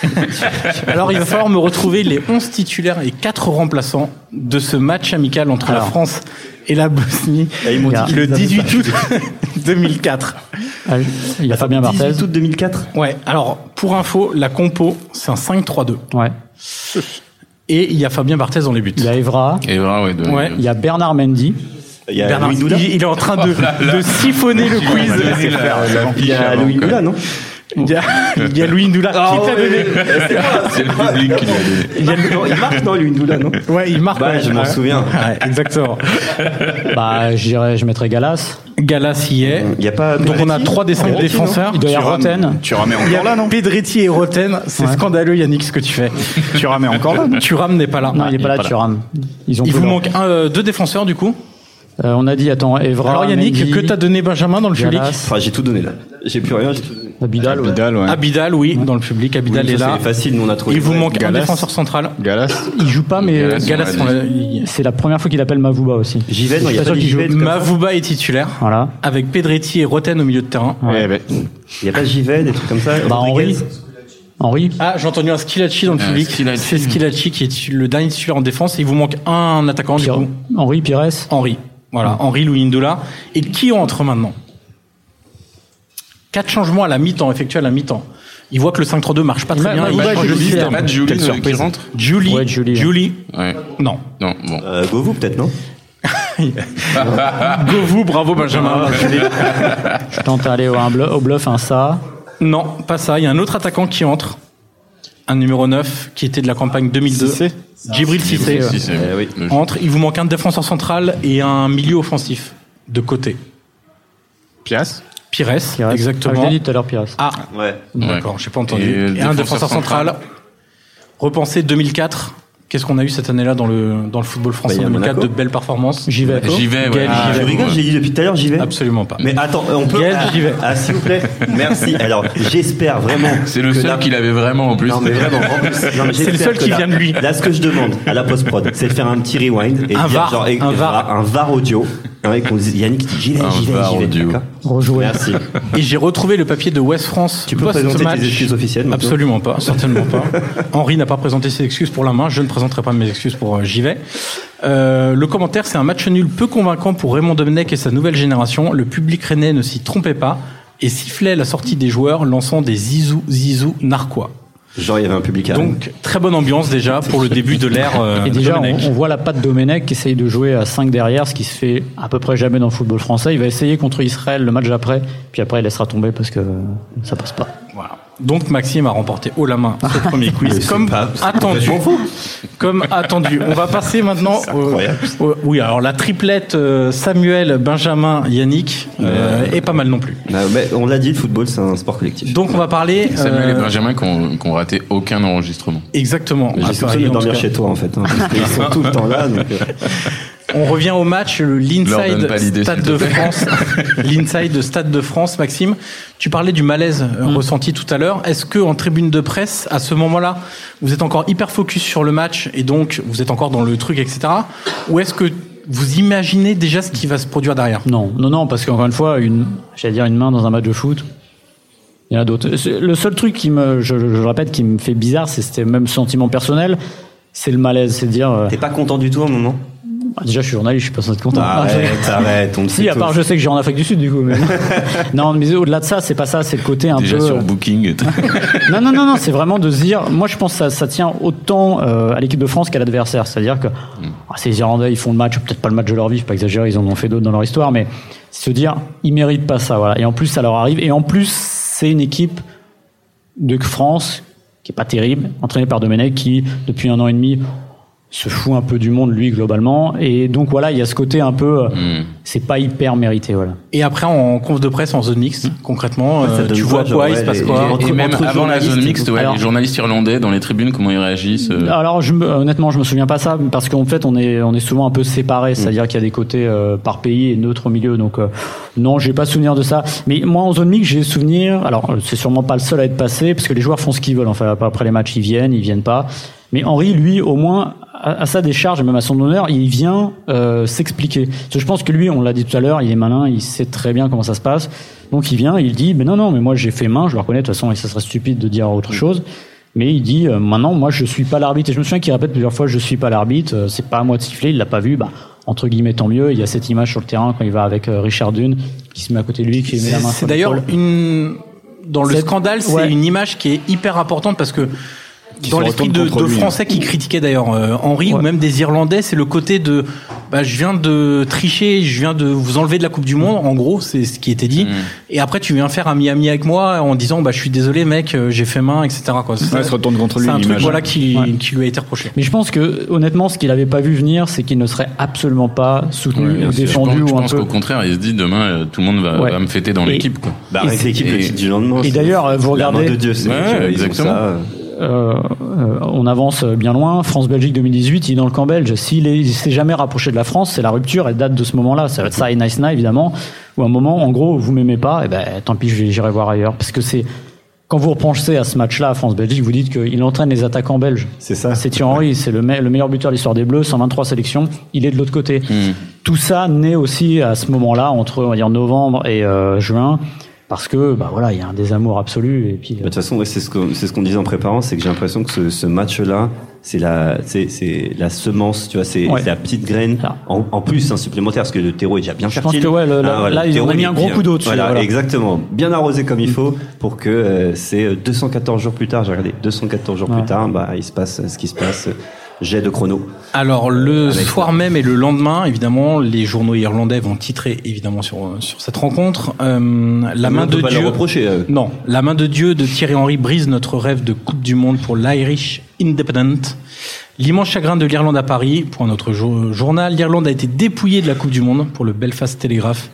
A: Alors il va falloir me retrouver les 11 titulaires et 4 remplaçants de ce match amical entre la. France et la Bosnie
B: Et
A: le
B: avaient
A: 18 août 2004.
G: Ah, il y a Fabien Barthez.
B: 18 août 2004.
A: Ouais, alors pour info, la compo, c'est un 5-3-2.
G: Ouais.
A: Et il y a Fabien Barthez dans les buts.
G: Il y a Evra.
C: Ouais, de-
A: Ouais.
G: Il y a Bernard Mendy.
B: Il y a
A: Bernard,
B: Louis
A: il, il est en train de, de siphonner le quiz.
C: La- la
B: Il y a Louis Doula, non
A: Il y a, il y a Louis Ndoula
B: Ah
A: qui t'a donné.
C: C'est le public qui lui a donné.
A: Il a
B: marque, non, Louis Doula, non
A: Ouais, il marque.
B: Bah,
A: ouais.
B: je m'en
A: Ouais.
B: souviens.
A: Ouais, exactement.
G: Bah, je dirais, je mettrais Galas.
A: Galas y est.
B: Il y a pas.
A: Donc on a
B: Pedretti
A: trois des cinq défenseurs.
G: Il doit y avoir Roten.
F: Tu ramais
A: Il y
F: encore là,
A: a
F: non
A: Pedretti et Roten. C'est
G: Ouais.
A: scandaleux, Yannick, ce que tu fais.
F: Tu ramais encore là, non
A: Thuram n'est pas là.
G: Non, il est pas là, ont
A: Il vous manque euh, deux défenseurs du coup.
G: Euh, on a dit, attends, Evra.
A: Alors Yannick,
G: Mendy,
A: que t'as donné Benjamin dans le public
G: Galas,
B: Enfin, j'ai tout donné là. J'ai plus rien, j'ai tout donné.
G: Abidal. ouais.
F: Ouais.
A: Abidal, oui, dans le public. Abidal
B: Oui,
A: est
B: ça,
A: là.
B: C'est facile, nous on a trouvé.
A: Il vous manque un défenseur central.
F: Galas.
G: Il joue pas, mais
C: Galas,
G: c'est la première fois qu'il appelle Mavouba aussi.
B: Jivet, non, il y a pas ça.
A: Mavouba est titulaire.
G: Voilà.
A: Avec Pedretti et Roten au milieu de terrain.
F: Ouais, ouais.
B: Il y a pas de Jivet, des trucs comme ça.
G: Bah. Henri. Henri.
A: Ah, j'ai entendu un Skilacci dans le public. C'est Skilacci qui est le dernier titulaire en défense. Il vous manque un attaquant du coup.
G: Henri Pires.
A: Henri. Voilà, Henri Louis Ndoula. Et qui entre maintenant? Quatre changements à la mi-temps, effectués à la mi-temps. Il voit que le 5-3-2 marche pas très bien. Il
G: Mavouba
A: change
G: est
A: de
G: titulaire.
A: système.
C: Pas de Julie
A: Quelle
C: euh, qui
A: surprise.
C: rentre
A: Julie.
G: Ouais, Julie.
A: Julie.
C: Ouais.
A: Non.
C: Non, bon.
B: Euh, Govou, peut-être, non?
A: Govou, bravo Benjamin.
G: Je tente d'aller au, un bluff- au bluff, un ça.
A: non, pas ça. Il y a un autre attaquant qui entre. Un numéro 9 qui était de la campagne 2002.
F: Cissé
A: Djibril Cissé.
B: Eh oui.
A: Entre. Il vous manque un défenseur central et un milieu offensif de côté.
F: Pias.
A: Pires,
G: Pires. Ah, je
A: exactement.
G: l'ai dit tout à l'heure, Pires.
A: Ah,
B: Ouais.
A: d'accord, j'ai pas entendu.
C: Et
A: Et,
C: le
A: un
C: défenseur
A: défenseur central.
C: central.
A: Repensez 2004. Qu'est-ce qu'on a eu cette année-là dans le, dans le football français
B: Bah, y a
A: 2004
B: Monaco.
A: De belles performances
G: J'y vais.
C: J'y vais, ouais.
A: Gaël,
C: Ah,
B: Je rigole, j'ai dit depuis tout à l'heure, j'y vais.
A: Absolument pas.
B: Mais attends, on peut.
A: Gaël, j'y vais.
B: Ah, s'il vous plaît. Merci. Alors, j'espère vraiment.
C: C'est le
B: que
C: seul qu'il avait vraiment en plus.
B: Non, mais vraiment, en plus.
A: C'est le seul qui
B: là-
A: vient de lui.
B: Là, ce que je demande à la post-prod, c'est de faire un petit rewind et
A: Un
B: dire
A: VAR,
B: genre, et-
A: un VAR.
B: un VAR audio. Dise- Yannick dit j'y vais, j'y vais, j'y vais. d'accord
G: Rejouer.
B: Merci.
A: Et j'ai retrouvé le papier de West France.
B: Tu peux
A: post
B: présenter
A: match.
B: tes excuses officielles maintenant
A: Absolument pas, certainement pas. Henri n'a pas présenté ses excuses pour la main. Je ne présenterai pas mes excuses pour euh, j'y vais. Euh, le commentaire, c'est un match nul peu convaincant pour Raymond Domenech et sa nouvelle génération. Le public rennais ne s'y trompait pas et sifflait la sortie des joueurs, lançant des zizou zizou narquois.
B: Genre, il y avait un public à.
A: Donc très bonne ambiance déjà pour le début de l'ère euh,
G: Et déjà, on voit la patte Domenech qui essaye de jouer à 5 derrière, ce qui se fait à peu près jamais dans le football français. Il va essayer contre Israël le match après, puis après il laissera tomber parce que ça passe pas.
A: Voilà. Donc Maxime a remporté haut la main ce premier quiz,
B: c'est
A: comme
B: pas-
A: attendu. Comme attendu. On va passer maintenant au, oui, alors la triplette euh, Samuel, Benjamin, Yannick euh, est pas mal non plus.
B: Bah, mais on l'a dit, le football, c'est un sport collectif.
A: Donc on va parler
C: Samuel et
A: euh,
C: Benjamin qui ont, qui ont raté aucun enregistrement.
A: exactement.
B: J'ai
A: Paris,
B: de dormir chez toi, en fait. Hein, parce qu'ils sont tout le temps là. Donc, euh,
A: On revient au match, l'inside Stade de. France. L'inside Stade de France, Maxime. Tu parlais du malaise euh,
C: Mm.
A: ressenti tout à l'heure. Est-ce que en tribune de presse, à ce moment-là, vous êtes encore hyper focus sur le match et donc vous êtes encore dans le truc, etc. Ou est-ce que vous imaginez déjà ce qui va se produire derrière?
G: Non, non, non, parce qu'encore une fois, une, j'allais dire une main dans un match de foot. Il y en a d'autres. Le seul truc qui me, je, je le répète, qui me fait bizarre, c'est c'était même sentiment personnel, c'est le malaise, c'est de dire. euh,
B: T'es pas content du tout à un moment?
G: Bah, déjà, je suis journaliste, je suis pas censé être content. Ah, je-
B: Arrête, arrête, on le sait
G: Si, à part, je sais que j'ai en Afrique du Sud, du coup. Mais... non, mais au-delà de ça, c'est pas ça, c'est le côté un
C: Déjà
G: peu.
C: sur Booking.
G: Non, non, non, non, c'est vraiment de se dire. Moi, je pense que ça, ça tient autant euh, à l'équipe de France qu'à l'adversaire. C'est-à-dire que ah, ces Irlandais, ils font le match, peut-être pas le match de leur vie, je pas exagérer, ils en ont fait d'autres dans leur histoire, mais se dire, ils méritent pas ça, voilà. Et en plus, ça leur arrive. Et en plus, c'est une équipe de France qui est pas terrible, entraînée par Domenech, qui depuis un an et demi se fout un peu du monde lui globalement. Et donc voilà, il y a ce côté un peu, euh,
C: Hmm.
G: c'est pas hyper mérité, voilà.
A: Et après, en conf de presse, en zone mixte, concrètement,
B: Ça
A: euh, tu vois quoi, il se passe quoi
B: les-
C: Et
B: Entre-
C: même avant la zone
B: et
C: mixte, ouais,
G: Alors-
C: les journalistes irlandais dans les tribunes, comment ils réagissent euh,
G: Alors, je me- honnêtement, je me souviens pas ça parce qu'en fait, on est on est souvent un peu séparés, c'est-à-dire qu'il y a des côtés euh, par pays et neutres au milieu. Donc, euh, non, j'ai pas souvenir de ça. Mais moi, en zone mixte, j'ai souvenir. Alors, c'est sûrement pas le seul à être passé parce que les joueurs font ce qu'ils veulent. Enfin, après les matchs, ils viennent, ils viennent pas. Mais Henri, lui, au moins, à, à sa décharge et même à son honneur, il vient euh, s'expliquer. Parce que je pense que lui, on l'a dit tout à l'heure, il est malin, il sait très bien comment ça se passe. Donc, il vient, il dit, mais non, non, mais moi, j'ai fait main, je le reconnais. De toute façon, et ça serait stupide de dire autre chose. Mais il dit euh, maintenant, moi, je suis pas l'arbitre. Et je me souviens qu'il répète plusieurs fois, je suis pas l'arbitre. euh, c'est pas à moi de siffler. Il l'a pas vu. Bah, entre guillemets, tant mieux. Il y a cette image sur le terrain quand il va avec euh, Richard Dune, qui se met à côté de lui, qui met la main
A: C'est d'ailleurs une dans le scandale, c'est une image qui est hyper importante parce que dans l'esprit de,
F: lui,
A: Français qui critiquaient d'ailleurs euh, Henri ou même des Irlandais, c'est le côté de bah, je viens de tricher, je viens de vous enlever de la Coupe du Monde. En gros, c'est ce qui était dit.
C: Mm.
A: Et après, tu viens faire un Miami avec moi en disant bah je suis désolé mec, euh, j'ai fait main, etc. Quoi. C'est
F: Ouais, se retourne contre lui,
A: c'est un truc voilà qui,
G: Ouais.
A: qui lui a été reproché.
G: Mais je pense que, honnêtement, ce qu'il avait pas vu venir, c'est qu'il ne serait absolument pas soutenu
C: Ouais,
G: ou
C: je
G: défendu
C: pense, je
G: ou un
C: pense
G: peu.
C: qu'au contraire, il se dit demain, euh, tout le monde va,
G: Ouais.
C: va me fêter dans
G: Et-
C: l'équipe. quoi.
B: Bah,
G: Et
B: l'équipe,
C: et-
B: du lendemain.
G: et
B: c'est-
G: d'ailleurs, vous regardez-
B: de Dieu, c'est
C: exactement.
B: Euh,
G: Euh, on avance bien loin. France-Belgique 2018, il est dans le camp belge. S'il il s'est jamais rapproché de la France, c'est la rupture. Elle date de ce moment-là. Ça va être ça et Nice Night, évidemment. Ou un moment, en gros, vous m'aimez pas, et ben tant pis, j'irai voir ailleurs. Parce que c'est quand vous repensez à ce match-là, France-Belgique, vous dites qu'il entraîne les attaquants belges.
B: C'est ça.
G: C'est Thierry Henry, c'est le, me- le meilleur buteur de l'histoire des Bleus, 123 sélections. Il est de l'autre côté.
C: Hmm.
G: Tout ça naît aussi à ce moment-là, entre on va dire novembre et euh, juin, parce que bah voilà, il y a un désamour absolu. Et puis
B: Bah, De toute façon, ouais, c'est ce qu'on c'est ce qu'on disait en préparant, c'est que j'ai l'impression que ce, ce match-là, c'est la, c'est, c'est la semence, tu vois, c'est
G: Ouais.
B: la petite graine. En, en plus, un supplémentaire, parce que le terreau est déjà bien
G: Je pense
B: fertile.
G: que, ouais, le- là-
B: voilà,
G: là,
B: le
G: ils ont mis un gros coup d'eau dessus,
B: Voilà,
G: voilà.
B: exactement. Bien arrosé comme il faut pour que euh, c'est 214 jours plus tard, j'ai regardé, 214 jours
G: Ouais.
B: plus tard, bah, il se passe ce qui se passe. Jet de chrono.
A: Alors le
B: Avec
A: soir même et le lendemain, évidemment, les journaux irlandais vont titrer évidemment sur euh, sur cette rencontre. Euh, la main de Dieu.
B: reprocher. euh.
A: Non, la main de Dieu de Thierry Henry brise notre rêve de Coupe du Monde pour l'Irish Independent. L'immense chagrin de l'Irlande à Paris, pour notre jo- journal, l'Irlande a été dépouillée de la Coupe du Monde pour le Belfast Telegraph.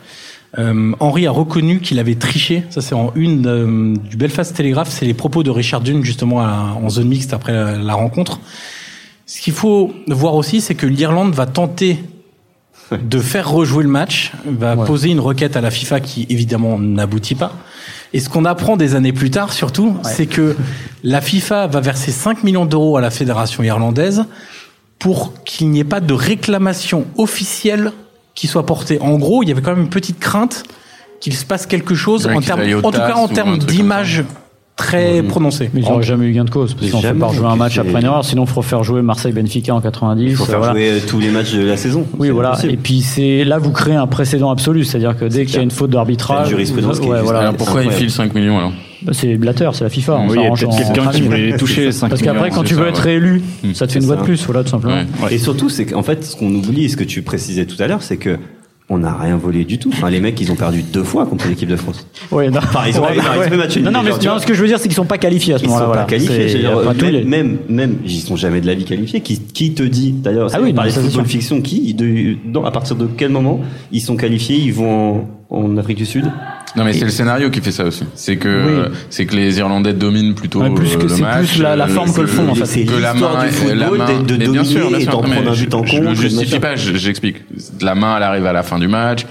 A: Euh, Henry a reconnu qu'il avait triché. Ça, c'est en une euh, du Belfast Telegraph. C'est les propos de Richard Dune justement à- en zone mixte après la, la rencontre. Ce qu'il faut voir aussi, c'est que l'Irlande va tenter de faire rejouer le match, va
G: Ouais.
A: poser une requête à la FIFA qui évidemment n'aboutit pas. Et ce qu'on apprend des années plus tard, surtout, c'est que la FIFA va verser 5 millions d'euros à la fédération irlandaise pour qu'il n'y ait pas de réclamation officielle qui soit portée. En gros, il y avait quand même une petite crainte qu'il se passe quelque chose en termes, tout cas en termes d'image très prononcée.
G: Mais ils n'auraient jamais eu gain de cause, parce qu'on fait
B: jamais,
G: pas rejouer un match après une erreur, sinon il faut faire jouer Marseille-Benfica en 90.
B: Il faut faire
G: voilà.
B: jouer euh, tous les matchs de la saison.
G: Oui, voilà.
B: impossible.
G: Et puis c'est là vous créez un précédent absolu, c'est-à-dire que dès qu'il y a une faute d'arbitrage,
B: une jurisprudence
G: vous-
B: qui est
G: ouais,
B: juste
G: voilà.
C: Alors pourquoi il file 5 millions alors
G: Bah, c'est Blatter, c'est la FIFA. on
F: Oui, il y a quelqu'un qui voulait toucher les 5
G: Parce qu'après, quand tu veux
C: ça,
G: être
C: ouais.
G: élu, ça te fait une voix de plus, voilà, tout simplement.
C: Ouais.
B: Et surtout, c'est qu'en fait, ce qu'on oublie, ce que tu précisais tout à l'heure, c'est que on n'a rien volé du tout. Enfin, les mecs, ils ont perdu deux fois contre l'équipe de France.
G: Ouais, non.
B: Enfin, ils ont,
G: Ouais,
B: ils ont
G: ouais.
B: fait match nul,
G: Non, non, mais
B: genre,
G: ce que je veux dire, c'est qu'ils sont pas qualifiés à ce
B: Ils sont
G: moment-là.
B: pas qualifiés. Dire,
G: tous
B: même,
G: les-
B: même, même, ils sont jamais de la vie qualifiés. Qui, qui te dit, d'ailleurs,
G: Ah oui,
B: par les fiction, qui, de, dans, à partir de quel moment ils sont qualifiés, ils vont en, Afrique du Sud
C: Non mais c'est le scénario qui fait ça aussi. C'est que
G: Oui.
C: c'est que les Irlandais dominent plutôt
G: Ouais, plus
C: euh,
G: que-
C: le
G: c'est
C: match.
G: plus la- la
C: euh,
G: forme que le fond, en fait.
B: C'est
C: que la
B: l'histoire
C: main,
B: du football
C: main,
B: de- de
C: mais bien sûr,
B: dominer
C: bien
B: et d'en prendre un
C: je-
B: but en
C: Je le
B: contre,
C: justifie pas, je- j'explique. La main, elle arrive à la fin du match.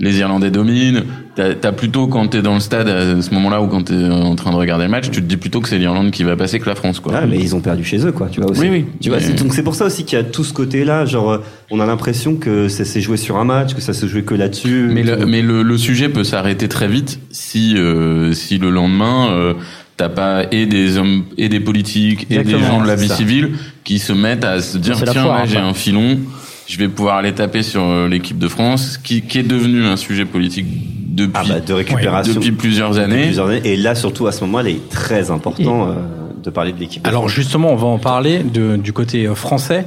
C: Les Irlandais dominent. T'as as plutôt quand t'es dans le stade à ce moment-là ou quand t'es en train de regarder le match, tu te dis plutôt que c'est l'Irlande qui va passer que la France, quoi.
B: Ah, mais ils ont perdu chez eux, quoi. Tu vois aussi.
C: Oui, oui.
B: Tu vois,
C: Mais-
B: donc c'est pour ça aussi qu'il y a tout ce côté-là. Genre, euh, on a l'impression que ça s'est joué sur un match, que ça se jouait que là-dessus.
C: Mais le, mais le, le sujet peut s'arrêter très vite si euh, si le lendemain euh, t'as pas et des hommes et des politiques et des gens de la vie
B: ça.
C: civile qui se mettent à se dire tiens j'ai un filon je vais pouvoir aller taper sur euh, l'équipe de France qui qui est devenu un sujet politique depuis
B: Ah bah, de récupération.
C: depuis plusieurs
B: depuis
C: années
B: plusieurs années. Et là, surtout à ce moment, il est très important euh, de parler de l'équipe.
A: Alors justement, on va en parler de, du côté euh, français.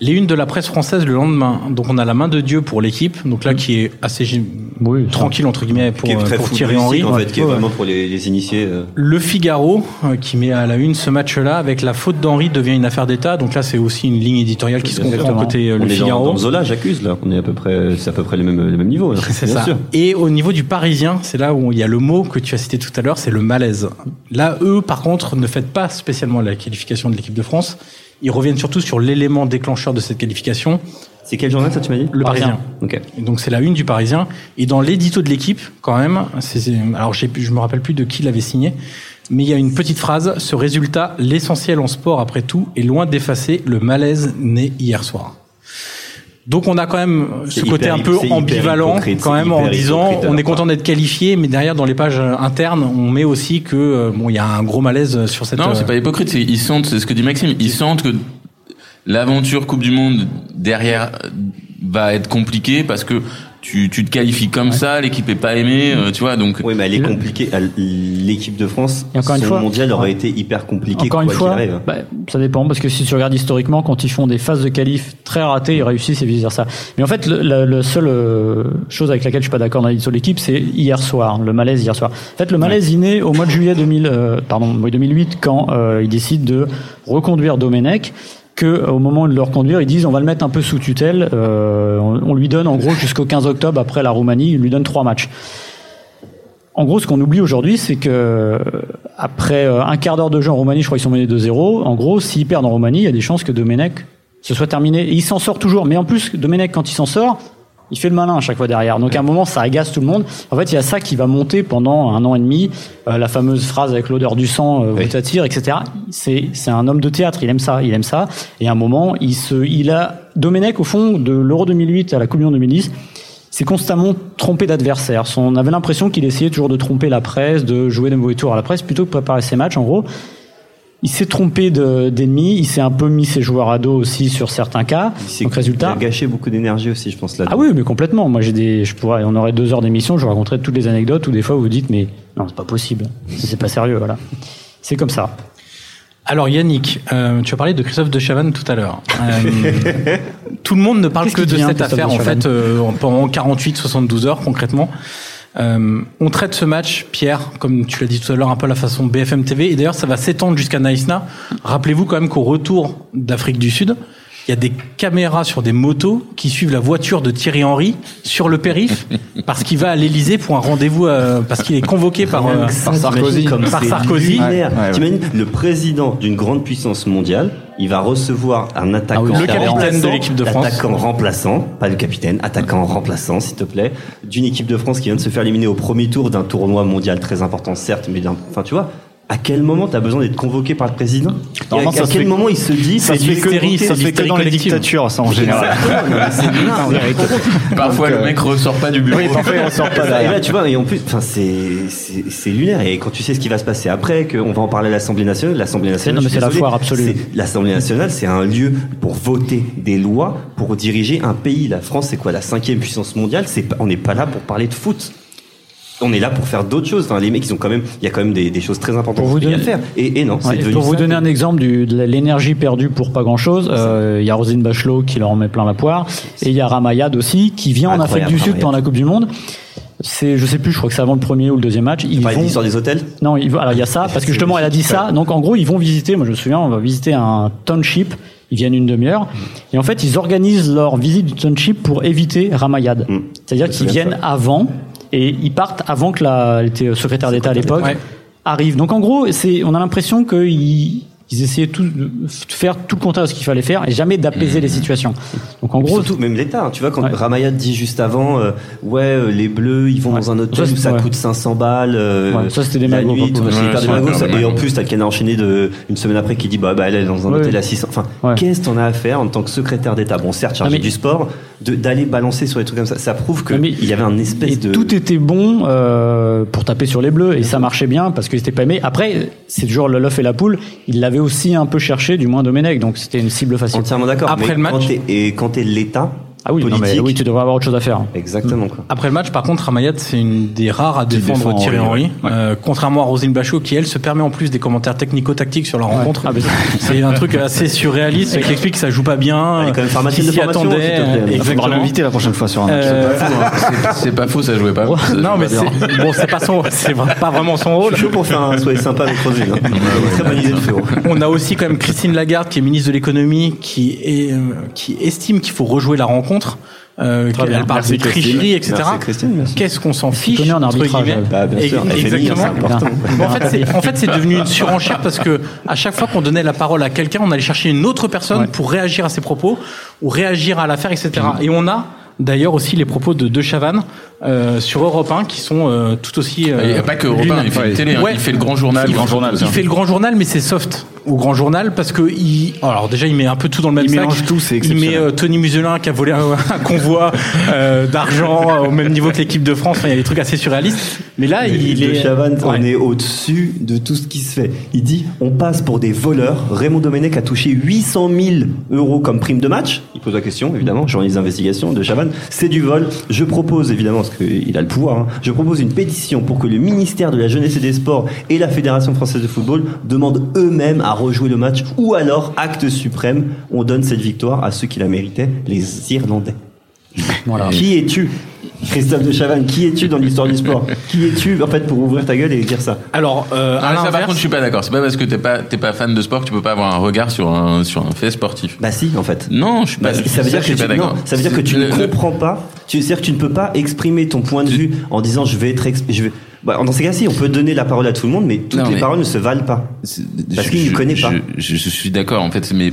A: Les unes de la presse française le lendemain. Donc on a la main de Dieu pour l'équipe, donc là qui est assez
G: Oui,
A: tranquille entre guillemets pour,
B: qui est
A: euh,
B: très
A: pour Thierry Henry.
B: en fait, qui est vraiment pour les, les initiés. euh.
A: Le Figaro euh, qui met à la une ce match-là avec la faute d'Henry devient une affaire d'État. Donc là c'est aussi une ligne éditoriale qui se comprend
G: Exactement.
A: côté
B: on
A: le
B: est dans,
A: Figaro.
B: dans Zola, j'accuse là. On est à peu près, c'est à peu près les mêmes, les mêmes niveaux. là.
A: C'est ça.
B: sûr.
A: Et au niveau du Parisien, c'est là où il y a le mot que tu as cité tout à l'heure, c'est le malaise. Là, eux, par contre, ne fêtent pas spécialement la qualification de l'équipe de France. Ils reviennent surtout sur l'élément déclencheur de cette qualification,
B: C'est quel journal ça tu m'as dit?
A: Le Parisien.
B: Ok.
A: Et donc c'est la une du Parisien. Et dans l'édito de l'équipe, quand même, c'est, alors je me rappelle plus de qui l'avait signé, mais il y a une petite phrase. Ce résultat, l'essentiel en sport après tout, est loin d'effacer le malaise né hier soir. Donc on a quand même ce côté
B: hyper-
A: un peu ambivalent quand même en disant on est content d'être qualifié, mais derrière dans les pages euh, internes on met aussi que euh, bon il y a un gros malaise sur cette.
C: non
A: euh,
C: c'est pas hypocrite c'est ils sentent c'est ce que dit Maxime ils sentent que l'aventure Coupe du Monde derrière euh, va être compliquée parce que tu, tu te qualifies comme ça, l'équipe est pas aimée, euh, tu vois, donc
B: Oui, mais elle est compliquée. L'équipe de France,
G: Et encore une
B: son
G: fois-
B: mondial aurait été hyper compliqué
G: Encore une
B: quoi
G: fois, bah, ça dépend parce que si tu regardes historiquement, quand ils font des phases de qualif très ratées, ils réussissent et vice versa. Mais en fait, le, la le seule euh, chose avec laquelle je suis pas d'accord dans l'équipe, c'est hier soir, le malaise hier soir. En fait, le malaise il naît au mois de juillet 2000, euh, pardon, oui, 2008 quand euh, ils décident de reconduire Domenech. Que au moment de le reconduire, ils disent on va le mettre un peu sous tutelle. euh, on, lui donne en gros jusqu'au 15 octobre après la Roumanie, il lui donne trois matchs. En gros, ce qu'on oublie aujourd'hui, c'est que euh, après euh, un quart d'heure de jeu en Roumanie, je crois qu'ils sont menés 2-0. En gros, s'ils perdent en Roumanie, il y a des chances que Domenech se soit terminé. Et il s'en sort toujours. Mais en plus, Domenech, quand il s'en sort, il fait le malin à chaque fois derrière. Donc à un moment, ça agace tout le monde. En fait, il y a ça qui va monter pendant un an et demi. Euh, la fameuse phrase avec l'odeur du sang, euh,
B: Oui.
G: vous t'attire, etc. C'est c'est un homme de théâtre. Il aime ça. Il aime ça. Et à un moment, il se, il a Domenech au fond de l'Euro 2008 à la Coupe du Monde 2010 c'est constamment trompé d'adversaire. On avait l'impression qu'il essayait toujours de tromper la presse, de jouer de mauvais tours à la presse, plutôt que préparer ses matchs, en gros. Il s'est trompé de- d'ennemis, il s'est un peu mis ses joueurs à dos aussi sur certains cas.
B: C'est
G: Donc
B: Il
G: résultat.
B: a gâché beaucoup d'énergie aussi, je pense là.
G: Ah oui, mais complètement. Moi, j'ai des, je pourrais, on aurait deux heures d'émission, je vous raconterais toutes les anecdotes où des fois vous vous dites, mais non, c'est pas possible. C'est pas sérieux, voilà. C'est comme ça.
A: Alors Yannick, euh, tu as parlé de Christophe de Chavannes tout à l'heure. Euh, tout le monde ne parle que de cette
G: Christophe
A: affaire
G: de
A: en fait euh, pendant 48-72 heures concrètement. Euh, on traite ce match, Pierre, comme tu l'as dit tout à l'heure, un peu à la façon BFM TV. Et d'ailleurs, ça va s'étendre jusqu'à Naïsna. Rappelez-vous quand même qu'au retour d'Afrique du Sud, il y a des caméras sur des motos qui suivent la voiture de Thierry Henry sur le périph parce qu'il va à l'Elysée pour un rendez-vous euh, parce qu'il est convoqué par, euh,
B: ça,
F: par Sarkozy.
B: t'imagines comme
A: Par Sarkozy.
B: lunaire.
F: Ouais, ouais.
B: T'imagines le président d'une grande puissance mondiale, il va recevoir un attaquant,
A: Ah oui, le capitaine
B: remplaçant,
A: de l'équipe de France.
B: attaquant remplaçant, pas le capitaine, attaquant remplaçant, s'il te plaît, d'une équipe de France qui vient de se faire éliminer au premier tour d'un tournoi mondial très important, certes, mais d'un, enfin, tu vois. À quel moment t'as besoin d'être convoqué par le président Et à, quel
F: fait-
B: moment il se dit
F: Ça se fait que, ça se fait que dans les dictatures, ça en général.
C: parfois le
F: euh,
C: mec ressort pas du bureau.
F: Oui, parfois, on sort pas
B: Et
F: derrière.
B: là, tu vois, et en plus, enfin, c'est, c'est, c'est lunaire. Et quand tu sais ce qui va se passer après, qu'on va en parler à l'Assemblée nationale, l'Assemblée nationale.
G: c'est la foire absolue.
B: L'Assemblée nationale, c'est un lieu pour voter des lois, pour diriger un pays. La France, c'est quoi, la cinquième puissance mondiale? C'est pas, on n'est pas là pour parler de foot. On est là pour faire d'autres choses. Enfin, les mecs, ils ont quand même, il y a quand même des, des choses très importantes
G: Pour vous
B: à
G: donner-
B: faire. Et, et non,
G: Ouais, pour vous donner un exemple du, de l'énergie perdue pour pas grand chose, il y a Rosine Bachelot qui leur en met plein la poire, et il y a Ramayad aussi qui vient en Afrique du Sud
B: Ramayad.
G: pendant la Coupe du Monde. C'est, je sais plus, je crois que c'est avant le premier ou le deuxième match. Ils vont,
B: l'histoire des hôtels?
G: non, ils alors il y a ça parce que justement elle a dit ça. Donc en gros ils vont visiter. Moi je me souviens, on va visiter un township. Ils viennent une demi-heure et en fait ils organisent leur visite du township pour éviter Ramayad.
B: Mm.
G: C'est-à-dire qu'ils viennent avant et ils partent avant que la, elle était secrétaire d'État à l'époque
A: Ouais.
G: arrive. Donc en gros c'est, on a l'impression qu'ils ils essayaient tout, de faire tout le contraire de ce qu'il fallait faire et jamais d'apaiser les situations. Donc en gros
B: surtout, même l'État, hein, tu vois, quand
G: Ouais.
B: Ramayad dit juste avant, euh, ouais, euh, les Bleus, ils vont
G: Ouais.
B: dans un hôtel
G: Ça,
B: où ça
G: ouais.
B: coûte 500 balles. euh,
G: Ouais, ça, c'était des
B: la
G: magos,
B: nuit, tout, des magos, ça. Et en plus, t'as Ken a enchaîné de, une semaine après qui dit, bah, bah, elle est dans un
G: Ouais.
B: hôtel à 600. Enfin,
G: Ouais.
B: qu'est-ce qu'on a à faire en tant que secrétaire d'État? Bon, certes, chargé
G: mais-
B: du sport, d'aller balancer sur des trucs comme ça. Ça prouve que
G: Non, mais-
B: il y avait un espèce
G: Et
B: de.
G: tout était bon euh, pour taper sur les bleus et ça marchait bien parce qu'ils n'étaient pas aimés. Après, c'est toujours le l'œuf et la poule. Il l'avait aussi un peu cherché, du moins Domenech, donc c'était une cible facile.
B: Entièrement d'accord.
A: Après
B: mais
A: le match-
B: quand et quand t'es l'État
G: Ah oui, non,
B: politique,
G: mais oui, tu devrais avoir autre chose à faire.
B: exactement quoi.
A: Après le match, par contre, Ramayad, c'est une des rares à défendre
F: défend
A: Thierry
F: Henry,
A: Henry.
F: ouais.
A: Euh, contrairement à Rosine Bachot, qui elle se permet en plus des commentaires technico-tactiques sur la rencontre.
G: Ah, c'est-
A: un truc assez surréaliste qui explique que ça joue pas bien.
B: Elle est quand même pharmacienne de
A: s'y
B: formation,
A: attendait.
F: faudra
A: exactement.
F: l'inviter la prochaine fois sur un match.
A: Euh,
C: C'est- pas faux, ça jouait pas. Ça
A: non, mais
C: jouait pas
A: c'est bon, c'est pas son, c'est pas vraiment son
B: Je
A: rôle.
B: suis chaud pour faire un soirée sympa avec Rosine. hein. Très bonne idée de frérot.
A: On a aussi quand même Christine Lagarde, qui est ministre de l'économie, qui est, euh, qui estime qu'il faut rejouer la rencontre. Euh,
F: Très bien.
A: elle parle
F: Merci,
A: de tricherie, etc. Qu'est-ce qu'on s'en fiche
G: en arbitrage, elle.
B: Bah, bien sûr,
A: exactement. en fait, c'est en fait, c'est devenu une surenchère parce que à chaque fois qu'on donnait la parole à quelqu'un, on allait chercher une autre personne
G: Ouais.
A: pour réagir à ses propos ou réagir à l'affaire, etc. Et on a D'ailleurs aussi les propos de De Chavannes euh, sur Europe 1 qui sont euh, tout aussi. euh,
C: Il n'y a pas que Europe 1, il fait
F: Ouais.
C: télé, hein, il fait le grand journal.
A: il,
F: Grand journal,
A: il
F: ça.
A: fait le grand journal, mais c'est soft au grand journal parce que il. Alors déjà, il met un peu tout dans le même
F: Il
A: sac.
F: mélange tout, c'est
A: Il met euh, Tony Muselin qui a volé un, un convoi euh, d'argent au même niveau que l'équipe de France. Enfin, il y a des trucs assez surréalistes. Mais là, il
B: de
A: est.
B: Chavannes, on est au-dessus de tout ce qui se fait. Il dit on passe pour des voleurs. Raymond Domenech a touché 800 000 euros comme prime de match. Il pose la question, évidemment, journaliste d'investigation de Chavannes. C'est du vol. Je propose, évidemment, parce qu'il a le pouvoir, hein, je propose une pétition pour que le ministère de la Jeunesse et des Sports et la Fédération française de football demandent eux-mêmes à rejouer le match ou alors, acte suprême, on donne cette victoire à ceux qui la méritaient, les Irlandais.
G: Voilà.
B: Qui es-tu? Christophe de Chavannes, qui es-tu dans l'histoire du sport? Qui es-tu en fait pour ouvrir ta gueule et dire ça?
A: Alors, euh, à
C: Ah, ça, par
A: l'inverse-
C: contre, je suis pas d'accord. C'est pas parce que t'es pas, t'es pas fan de sport que tu peux pas avoir un regard sur un, sur un fait sportif.
B: Bah si en fait.
C: Non, je suis pas.
B: Bah, ça veut dire que
C: suis
B: tu,
C: pas d'accord.
B: non, ça veut dire que tu
C: Le-
B: ne comprends pas. Tu c'est-à-dire que tu ne peux pas exprimer ton point de vue en disant je vais être exp- je vais bah, dans ces cas-ci, on peut donner la parole à tout le monde, mais toutes
C: Non,
B: les
C: mais-
B: paroles ne se valent pas. Parce qu'il ne connaît pas.
C: Je, je- je suis d'accord, en fait, mais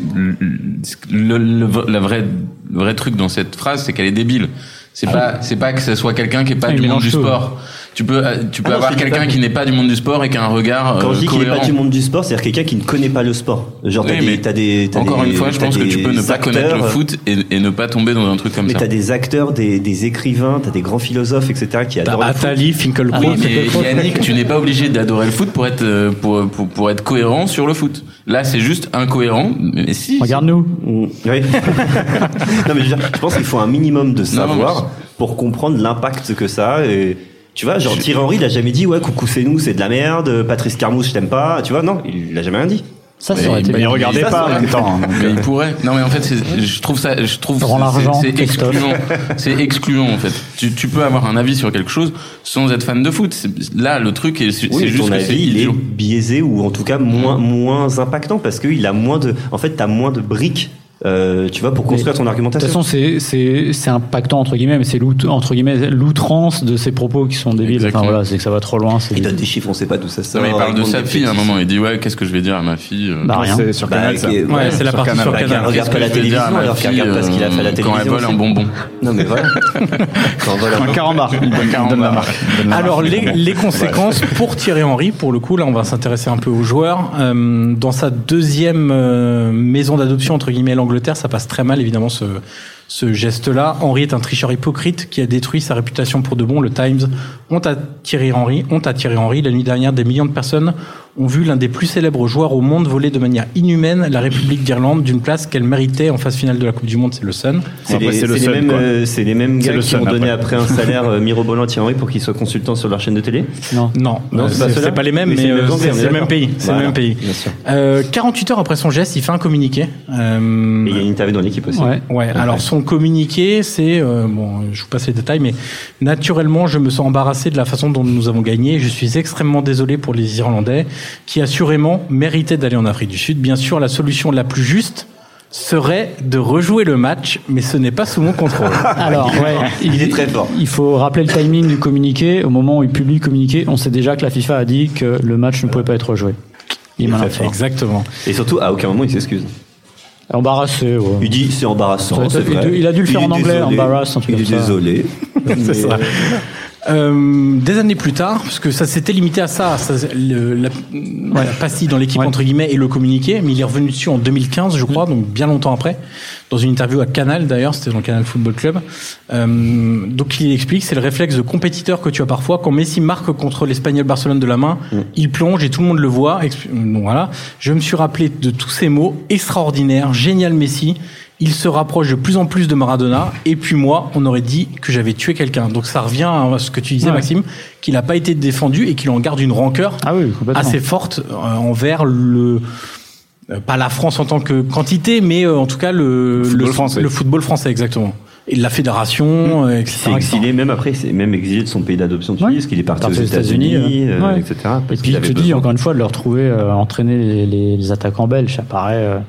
C: le, le, le- la vraie, le vrai truc dans cette phrase, c'est qu'elle est débile. C'est pas, c'est pas que ce soit quelqu'un qui est pas
G: Ah,
C: du monde du sport. Tu peux, euh, tu peux
B: Ah non,
C: avoir quelqu'un
B: pas-
C: qui n'est pas du monde du sport et qui a un regard
B: Quand
C: euh,
B: je dis qu'il n'est pas du monde du sport, c'est-à-dire quelqu'un qui ne connaît pas le sport. Genre t'as
C: Oui,
B: des,
C: mais
B: t'as des, t'as
C: Encore
B: des-
C: une fois, je pense que tu peux ne pas connaître le
B: acteurs,
C: foot et, et ne pas tomber dans un truc comme
B: Mais
C: ça.
B: t'as des acteurs, des, des écrivains, t'as des grands philosophes, etc. qui adorent le foot.
A: Attali, Finkelkraut.
C: Oui,
A: c'est-
C: mais Yannick, tu n'es pas obligé d'adorer le foot pour être euh, pour, pour, pour être cohérent sur le foot. Là, c'est juste incohérent, mais si.
G: Regarde-nous.
B: Mm, Oui. non mais je, veux dire, je pense qu'il faut un minimum de savoir pour comprendre l'impact que ça a. Et, tu vois, genre Thierry Henry, il a jamais dit ouais coucou c'est nous, c'est de la merde. Patrice Carmouche, je t'aime pas. Tu vois, non, il l'a jamais rien dit.
G: Ça, ça
C: Mais
G: aurait été
F: il
G: bien.
F: regardait
B: Ça,
F: pas en même temps. hein,
C: Mais
F: euh,
C: il pourrait. Non, mais en fait, c'est- je trouve ça, je trouve c'est-
G: l'argent,
C: c'est
G: Christophe.
C: excluant. C'est excluant en fait. Tu, tu peux avoir un avis sur quelque chose sans être fan de foot. Là, le truc, est- c'est
B: Oui, mais
C: juste
B: ton
C: que
B: avis, il est biaisé ou en tout cas moins moins impactant parce qu'il a moins de. En fait, t'as moins de briques. Euh, tu vois, pour construire ton
G: De toute
B: argumentation.
G: façon, c'est c'est c'est impactant entre guillemets, mais c'est l'out- entre guillemets l'outrance de ces propos qui sont débiles. Enfin voilà, c'est que ça va trop loin. c'est-
B: il donne des chiffres, on sait pas d'où ça sort.
C: Non, mais il parle de sa fille à un moment. Il dit ouais, qu'est-ce que je vais dire à ma fille euh,
G: Bah, rien.
F: C'est sur
B: Bah,
F: Canal, ça.
A: Ouais, c'est la partie
F: Canal.
A: sur
B: Bah,
A: Canal.
B: regarde pas
C: que
B: la télévision alors qu'il
C: fille,
B: regarde pas ce qu'il a fait à la
C: euh,
B: télévision.
C: Quand elle vole un bonbon.
B: Non mais voilà. Quand on vole un
F: carambar.
A: Alors les, conséquences pour Thierry Henry, pour le coup, là on va s'intéresser un peu aux joueurs. Euh, dans sa deuxième euh, maison d'adoption entre guillemets l'Angleterre, ça passe très mal évidemment ce, geste-là. Henry est un tricheur hypocrite qui a détruit sa réputation pour de bon. Le Times honte à Thierry Henry, honte à Thierry Henry. La nuit dernière, des millions de personnes ont vu l'un des plus célèbres joueurs au monde voler de manière inhumaine la République d'Irlande d'une place qu'elle méritait en phase finale de la Coupe du Monde, c'est le Sun.
B: C'est les,
F: le
B: les euh, c'est les mêmes gars
F: le
B: qui ont donné
F: après.
B: après un salaire euh, mirobolant à Thierry Henry pour qu'il soit consultant sur leur chaîne de télé.
G: Non.
A: Non,
B: Non,
A: euh,
B: c'est pas
A: c'est
B: ceux-là
A: c'est pas les mêmes,
B: Mais
A: mais,
B: c'est les
A: euh, le même pays. C'est le
B: Voilà,
A: même pays.
B: bien sûr.
A: Euh, 48 heures après son geste, il fait un communiqué. Euh,
B: Et il y a une interview dans l'équipe aussi.
G: Ouais.
A: Ouais, alors son communiqué, c'est euh, bon, je vous passe les détails, mais naturellement, je me sens embarrassé de la façon dont nous avons gagné. Je suis extrêmement désolé pour les Irlandais, qui assurément méritaient d'aller en Afrique du Sud. Bien sûr, la solution la plus juste serait de rejouer le match, mais ce n'est pas sous mon contrôle.
G: Alors, ouais,
B: Il est très fort.
G: Il faut rappeler le timing du communiqué. Au moment où il publie le communiqué, on sait déjà que la FIFA a dit que le match ne pouvait pas être rejoué. Il
B: très fort.
A: Exactement.
B: Et surtout, à aucun moment il s'excuse.
G: Embarrassé, ouais.
B: Il dit c'est embarrassant.
G: Ça, ça
B: c'est
G: fait
B: vrai.
G: deux- il a dû le faire en anglais,
B: désolé.
G: embarrass, un truc
B: Il est désolé.
A: C'est ça. Euh, des années plus tard, parce que ça s'était limité à ça, ça, le- la, la pastille dans l'équipe
G: Ouais.
A: entre guillemets et le communiqué, mais il est revenu dessus en 2015, je crois, donc bien longtemps après, dans une interview à Canal d'ailleurs, c'était dans le Canal Football Club. Euh, donc il explique, c'est le réflexe de compétiteur que tu as parfois quand Messi marque contre l'Espagnol Barcelone de la main, il plonge et tout le monde le voit. Donc voilà, je me suis rappelé de tous ces mots extraordinaires, génial Messi. Il se rapproche de plus en plus de Maradona. Et puis moi, on aurait dit que j'avais tué quelqu'un. Donc ça revient à ce que tu disais,
G: Ouais.
A: Maxime, qu'il n'a pas été défendu et qu'il en garde une rancœur
G: Ah oui,
A: assez forte euh, envers le euh, pas la France en tant que quantité, mais euh, en tout cas le
F: Football
A: le,
F: français.
A: le football français exactement. Et la fédération, euh,
B: Il
A: etc.
B: s'est exilé même après, il s'est même exilé de son pays d'adoption de
G: Ouais.
B: Suisse, qu'il est parti aux États-Unis, euh,
G: ouais.
B: etc.
G: Et puis il te dit encore une fois de le retrouver euh, entraîner les, les- les attaquants belges, ça paraît. euh,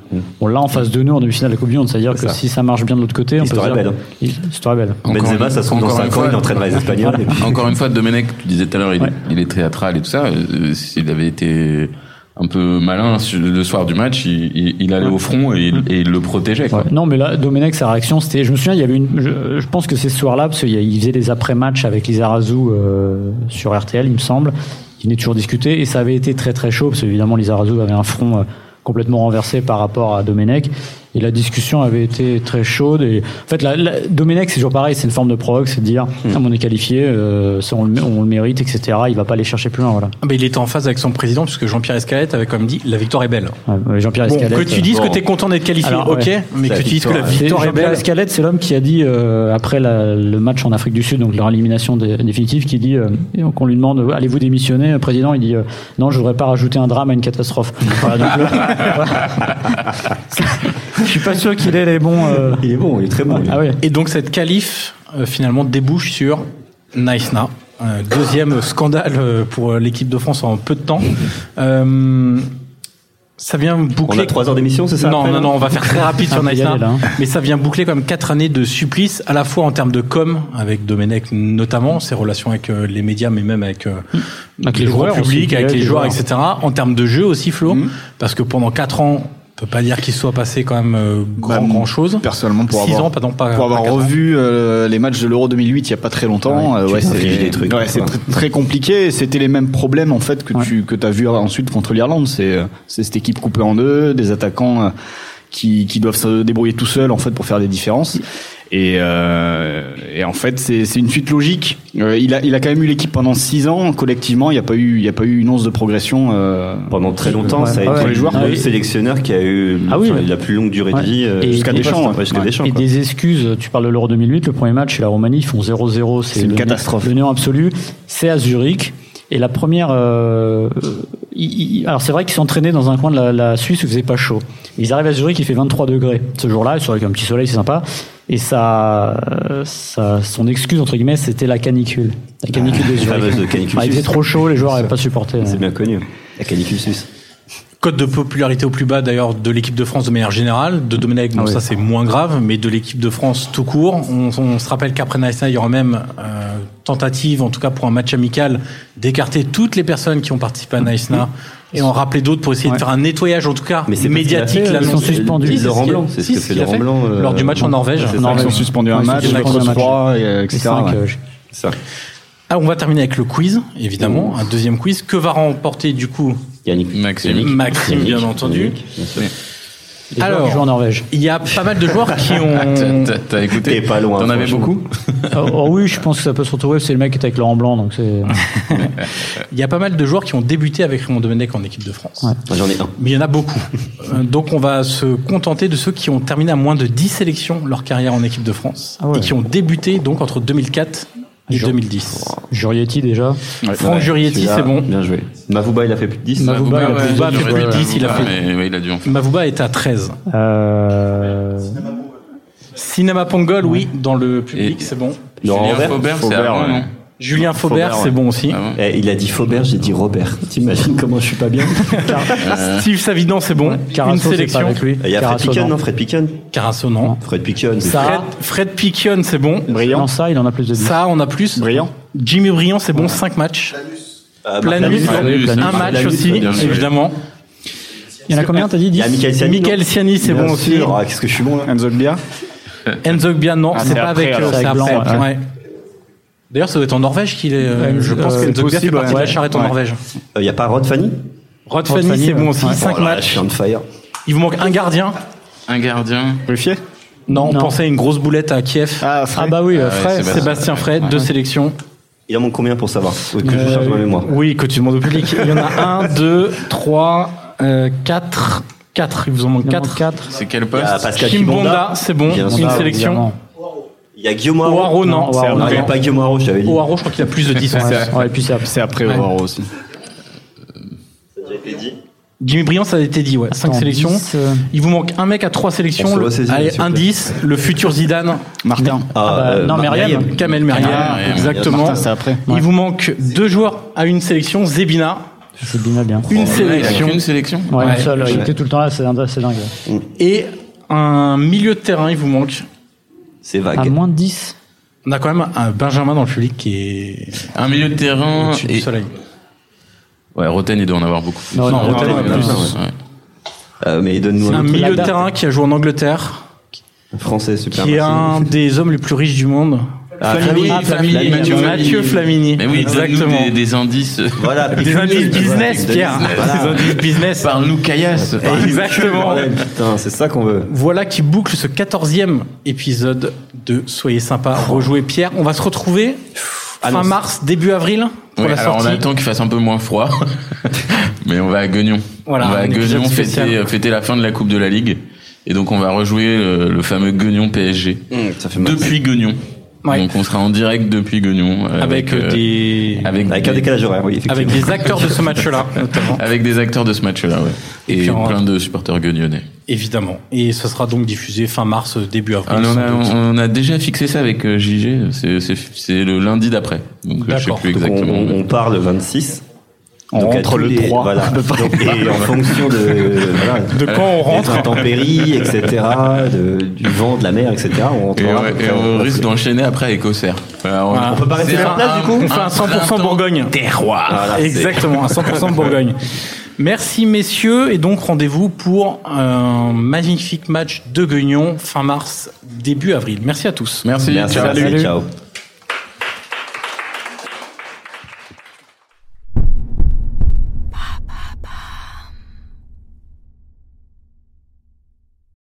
G: On l'a en face de nous en demi-finale de la Coupe du Monde, c'est-à-dire.
B: C'est
G: que
B: ça.
G: si ça marche bien de l'autre côté, on peut dire-
B: belle,
G: Il- L'histoire est belle.
B: Benzema, ça se trouve dans
C: encore
B: 5
C: une
B: ans, il entraînera les Espagnols.
C: Encore une fois, Domenech, tu disais tout à l'heure, il, il est théâtral et tout ça. euh, S'il avait été un peu malin le soir du match, il, allait au front et, il- le protégeait.
G: Non, mais là, Domenech, sa réaction, c'était. Je me souviens, il y avait une. Je, pense que c'est ce soir-là, parce qu'il faisait des après-matchs avec Lizarazu euh, sur RTL, il me semble. Il venait toujours discuter, et ça avait été très très chaud, parce qu'évidemment, Lizarazu avait un front euh, complètement renversé par rapport à Domenech. Et la discussion avait été très chaude. Et en fait, la, la- Domenech, c'est toujours pareil, c'est une forme de provoque, c'est de dire, ah, on est qualifié, euh, ça, on, le, on le mérite, etc. Il va pas aller chercher plus loin, voilà.
A: Ah bah, il était en phase avec son président puisque Jean-Pierre Escalette avait quand même dit la victoire est belle.
G: Ouais, Jean-Pierre
A: Bon,
G: Escalette.
A: que tu dises
B: bon.
A: que tu es content d'être qualifié,
G: Alors,
A: ok,
G: ouais.
A: mais que tu dises que la
B: victoire.
A: Est
G: Jean-Pierre
A: belle.
G: Escalette, c'est l'homme qui a dit euh, après la- le match en Afrique du Sud, donc leur élimination dé- définitive, qui dit euh, qu'on lui demande euh, allez-vous démissionner Le président il dit euh, non, je voudrais pas rajouter un drame à une catastrophe. Voilà, donc le- je suis pas sûr qu'il ait les bons. euh,
B: Il est bon, il est très bon.
G: Ah ouais.
A: Et donc cette qualif euh, finalement débouche sur Naïsna. Euh, deuxième scandale euh, pour l'équipe de France en peu de temps. Euh, ça vient
B: On
A: boucler.
B: a 3 heures d'émission, c'est ça
A: non,
B: après,
A: non, non, on va faire très rapide sur
G: On
A: Naïsna.
G: hein.
A: Mais ça vient boucler comme quatre années de supplice, à la fois en termes de com, avec Domenech notamment, ses relations avec euh, les médias, mais même avec, euh,
G: Avec
A: le
G: les
A: grand
G: joueurs
A: public,
G: aussi,
A: avec les
G: les
A: joueurs,
G: joueurs.
A: etc. En termes de jeu aussi, Flo, parce que pendant quatre ans, on peut pas dire qu'il soit passé quand même euh, grand,
F: Bah,
A: grand chose.
F: Personnellement, pour
A: Six
F: avoir,
A: ans, pardon, pas
F: pour avoir revu euh, les matchs de l'Euro 2008 il y a pas très longtemps,
B: Ouais,
F: euh, ouais, c'est
B: des trucs,
F: ouais, c'est très, très compliqué. C'était les mêmes problèmes en fait que
G: Ouais.
F: tu que as vu ensuite contre l'Irlande. C'est euh, c'est cette équipe coupée en deux, des attaquants qui qui doivent se débrouiller tout seuls en fait pour faire des différences. Et, euh, et en fait, c'est c'est une suite logique. Euh, il a il a quand même eu l'équipe pendant six ans collectivement. Il n'y a pas eu il y a pas eu une once de progression. euh,
B: Pendant très longtemps,
G: Ouais.
B: ça a
G: Ah
B: été
G: ouais.
B: le joueur,
G: Ah
B: le
G: oui.
B: sélectionneur qui a eu
G: Ah oui,
B: enfin,
G: ouais.
B: la plus longue durée
G: Ouais.
B: de vie euh,
G: Et-
B: jusqu'à
G: et-
B: Deschamps.
F: Ouais.
B: Deschamps,
G: Et des excuses, tu parles de l'Euro 2008, le premier match, la Roumanie, ils font 0-0, c'est
F: C'est une
G: le
F: catastrophe.
G: Le néant absolu, c'est à Zurich. Et la première, euh, ils- ils- alors c'est vrai qu'ils entraînés dans un coin de la, la Suisse où il faisait pas chaud. Ils arrivent à Zurich, il fait 23 degrés ce jour-là, avec un petit soleil, c'est sympa. Et ça, ça, son excuse entre guillemets, c'était la canicule, la canicule de
B: La
G: Zurich.
B: fameuse canicule
G: Ah, il faisait trop chaud, les joueurs n'avaient pas supporté.
B: C'est bien connu. La canicule suisse.
A: Code de popularité au plus bas d'ailleurs de l'équipe de France de manière générale. De Domenech, bon,
G: Ah oui.
A: ça c'est moins grave, mais de l'équipe de France tout court. On, on se rappelle qu'après Naïsna, il y aura même euh, tentative, en tout cas pour un match amical, d'écarter toutes les personnes qui ont participé à Naïsna et en rappeler d'autres pour essayer
G: Ouais.
A: de faire un nettoyage, en tout cas
B: Mais c'est
A: médiatique.
B: fait,
A: l'annonce.
G: ils sont suspendus.
A: C'est
B: Laurent
A: ce
B: Blanc, c'est que fait Laurent Blanc, euh,
A: lors du match en Norvège.
F: ils sont suspendus un match,
G: match.
F: 3, et,
G: Les
F: etc.
G: cinq,
F: ouais.
G: euh,
B: Ça.
A: Ah, on va terminer avec le quiz, évidemment, un deuxième quiz que va remporter du coup
C: Maxime.
B: Yannick.
A: Maxime, bien
B: Yannick,
A: entendu.
B: Yannick, bien sûr.
G: Les joueurs
A: Alors.
G: en Norvège.
A: Il y a pas mal de joueurs qui ont.
C: T'as- écouté
B: T'es pas loin,
C: T'en avais beaucoup
G: oh, oh oui, je pense que ça peut se retrouver. C'est le mec qui est avec Laurent Blanc, donc c'est.
A: Il y a pas mal de joueurs qui ont débuté avec Raymond Domenech en équipe de France.
G: Ouais.
B: J'en ai un.
A: Mais il y en a beaucoup. Euh, Donc on va se contenter de ceux qui ont terminé à moins de 10 sélections leur carrière en équipe de France
G: Ah ouais.
A: et qui ont débuté donc entre 2004
G: Jean-
A: 2010.
G: Jurietti déjà.
A: Franck Jurietti,
B: Celui-là,
A: c'est bon.
B: Bien joué. Mavouba, il a fait plus de 10.
G: Mavouba, il a
C: ouais,
A: fait plus de
C: dit
A: 10, il a
C: Mavouba,
A: fait-
C: Mais ouais, il a dû en faire.
A: Mavouba est à 13.
G: Euh...
A: Cinema Pongol, oui, dans le public, c'est bon.
C: Julien
B: Robert
C: Faubert, c'est
F: ouais.
C: non
A: Julien Faubert,
B: Faubert,
A: c'est
B: ouais.
A: bon aussi.
C: Ah bon
B: Eh, il a dit Faubert, j'ai dit Robert. T'imagines comment je suis pas bien
A: Steve Savidan, c'est bon.
G: Carasso,
A: Une
G: pas
A: sélection.
G: avec lui.
B: Il y a Fred
G: Carasso,
B: Piquion,
G: non.
B: non Fred Piquion
A: Carasso, non.
B: Fred Piquion.
G: Ça-
A: Fred, Fred Piquion, c'est bon.
F: Brillant.
G: Ça, il en a plus de 10.
A: Ça, on a plus.
F: Brillant.
A: Jimmy Briand, c'est bon, 5 matchs.
B: Euh,
A: Planus,
C: Planus,
A: un
C: Planus,
A: match
B: Planus,
A: aussi,
C: bien joué.
A: évidemment.
G: Il y en a combien, t'as dit
B: Il
G: 10
B: y a Michael Siani.
A: Michael
B: non
A: Siani, c'est bon aussi.
B: Ah, Qu'est-ce que je suis bon là
F: Enzo Gbia.
A: Enzo Gbia, non,
F: Ah,
A: c'est pas
F: après,
A: avec, euh,
G: C'est
A: c'est
G: avec
A: après.
G: Blanc, ouais.
A: ouais. D'ailleurs, ça doit être en Norvège qu'il est. euh,
G: Ouais,
A: je pense
G: euh,
A: que Gbia fait
F: possible,
A: partie de la
F: ouais.
A: charrette en. Norvège.
B: Il n'y a pas Rod Fanny?
A: Rod
G: Rod
A: Fanny,
G: Fanny,
A: c'est bon aussi,
G: Ouais.
A: 5
B: Oh là là, Je
A: matchs.
B: on fire.
A: Il vous manque un gardien.
C: Un gardien.
F: Ruffier.
A: Non, on
G: Non.
A: pensait à une grosse boulette à Kiev.
F: Ah,
G: Ah bah oui, euh,
C: ouais,
G: Frey.
C: Sébastien.
A: Sébastien Frey, deux sélections.
B: Il en manque combien pour savoir? Que je
A: Euh,
B: cherche dans ma mémoire.
A: Oui, que tu demandes au public. Il y en a un, deux, trois, euh, quatre. Quatre, il vous en manque
G: Il en manque
A: quatre.
G: 4.
C: C'est quel poste?
B: Pascal
A: Kimbonda,
B: Kimbonda.
A: c'est bon,
B: Bien
A: une
B: sûr,
A: sélection.
B: Il y a Guillaume Haro.
A: Oaro, non.
G: Non, Oaro,
B: Non, il n'y a pas Guillaume Haro, je t'avais dit.
A: Oaro, je crois qu'il a plus de 10 en fait.
G: Ouais, et puis c'est
F: après
A: Ouais.
F: Ovaro aussi.
B: Ça a déjà été dit.
A: Jimmy Briand, ça a été dit, ouais. 5
G: Attends,
A: sélections.
G: 10, euh,
A: Il vous manque un mec à trois
B: On
A: sélections.
B: se
A: Le-
B: ressaisit,
A: Allez,
B: s'il vous
A: un
B: plaît.
A: 10, le futur Zidane.
F: Martin.
G: Ah bah, non,
B: Mar-
G: Myriam.
A: Kamel Meriem,
C: Ah, Meriem.
A: exactement.
F: Martin, c'est après.
A: Il vous manque deux joueurs à une sélection. Zebina,
G: C'est bien,
A: une
C: Ouais, a
A: sélection.
C: qu'une sélection
G: Ouais,
A: Ouais.
G: une seule. Il
B: Ouais.
G: était tout le temps là, c'est dingue. c'est dingue.
A: Et un milieu de terrain, il vous manque.
B: C'est
G: À
B: vague.
G: moins de 10.
A: On a quand même un Benjamin dans le public qui est
C: Un milieu de terrain.
A: au-dessus du
C: Et...
A: soleil.
C: Ouais, Roten, il doit en avoir beaucoup.
G: Non, non,
A: Roten, il a plus.
C: ouais.
B: Euh, mais donne-nous
A: un
B: un
A: milieu de terrain qui a joué en Angleterre,
B: français super.
A: qui est un des hommes les plus riches du monde.
B: Ah,
C: Flamini,
A: Ah,
C: Flamini, Mathieu
A: Mathieu Flamini.
C: Mais oui,
A: exactement.
C: des, des indices.
B: Voilà,
A: Des indices business, Pierre. Des indices business.
C: Parle-nous caillasse.
A: Exactement.
B: Putain, c'est ça qu'on veut.
A: Voilà qui boucle ce quatorzième épisode de Soyez sympa, rejouez Pierre. On va se retrouver fin mars, début avril pour
C: Ouais,
A: la
C: alors on attend qu'il fasse un peu moins froid. Mais on va à Guignon.
A: Voilà,
C: on va à Guignon
A: spécial.
C: fêter, fêter la fin de la Coupe de la Ligue. Et donc on va rejouer le, le fameux Guignon PSG.
B: Ça fait mal.
C: Depuis Guignon.
A: Ouais.
C: Donc on sera en direct depuis Guignon. euh,
A: avec
C: euh,
A: des
C: avec,
B: Avec un décalage horaire, oui, effectivement.
A: avec des acteurs de ce match-là notamment.
C: avec des acteurs de ce match-là, ouais.
A: Et
C: Et, plein de supporters guignonnais.
A: Évidemment. Et ce sera donc diffusé fin mars, début avril.
C: Ah, on, a, on a déjà fixé ça avec euh, JG. C'est- le lundi d'après. Donc euh, je sais plus
B: Donc, on,
C: exactement.
B: on, on part le 26.
F: On
B: Donc, à
F: rentre le
B: les-
F: 3.
B: Voilà. Donc, et en fonction de, voilà,
A: De quand on
B: des
A: rentre
B: intempéries, etc., de, du vent, de la mer, etc. On
C: Et, ouais,
B: à peu
C: et
B: près
C: on risque d'enchaîner après avec Auxerre. Voilà,
A: Voilà.
B: On peut pas rester
C: un-
B: place, du coup
A: On fait un 100%
C: printemps
A: Bourgogne.
C: Terroir.
B: Voilà,
A: Exactement, un 100% Bourgogne. Merci messieurs et donc rendez-vous pour un magnifique match de Guignon fin mars, début avril. Merci à tous.
C: Merci,
B: Merci,
C: ciao.
B: merci, ciao.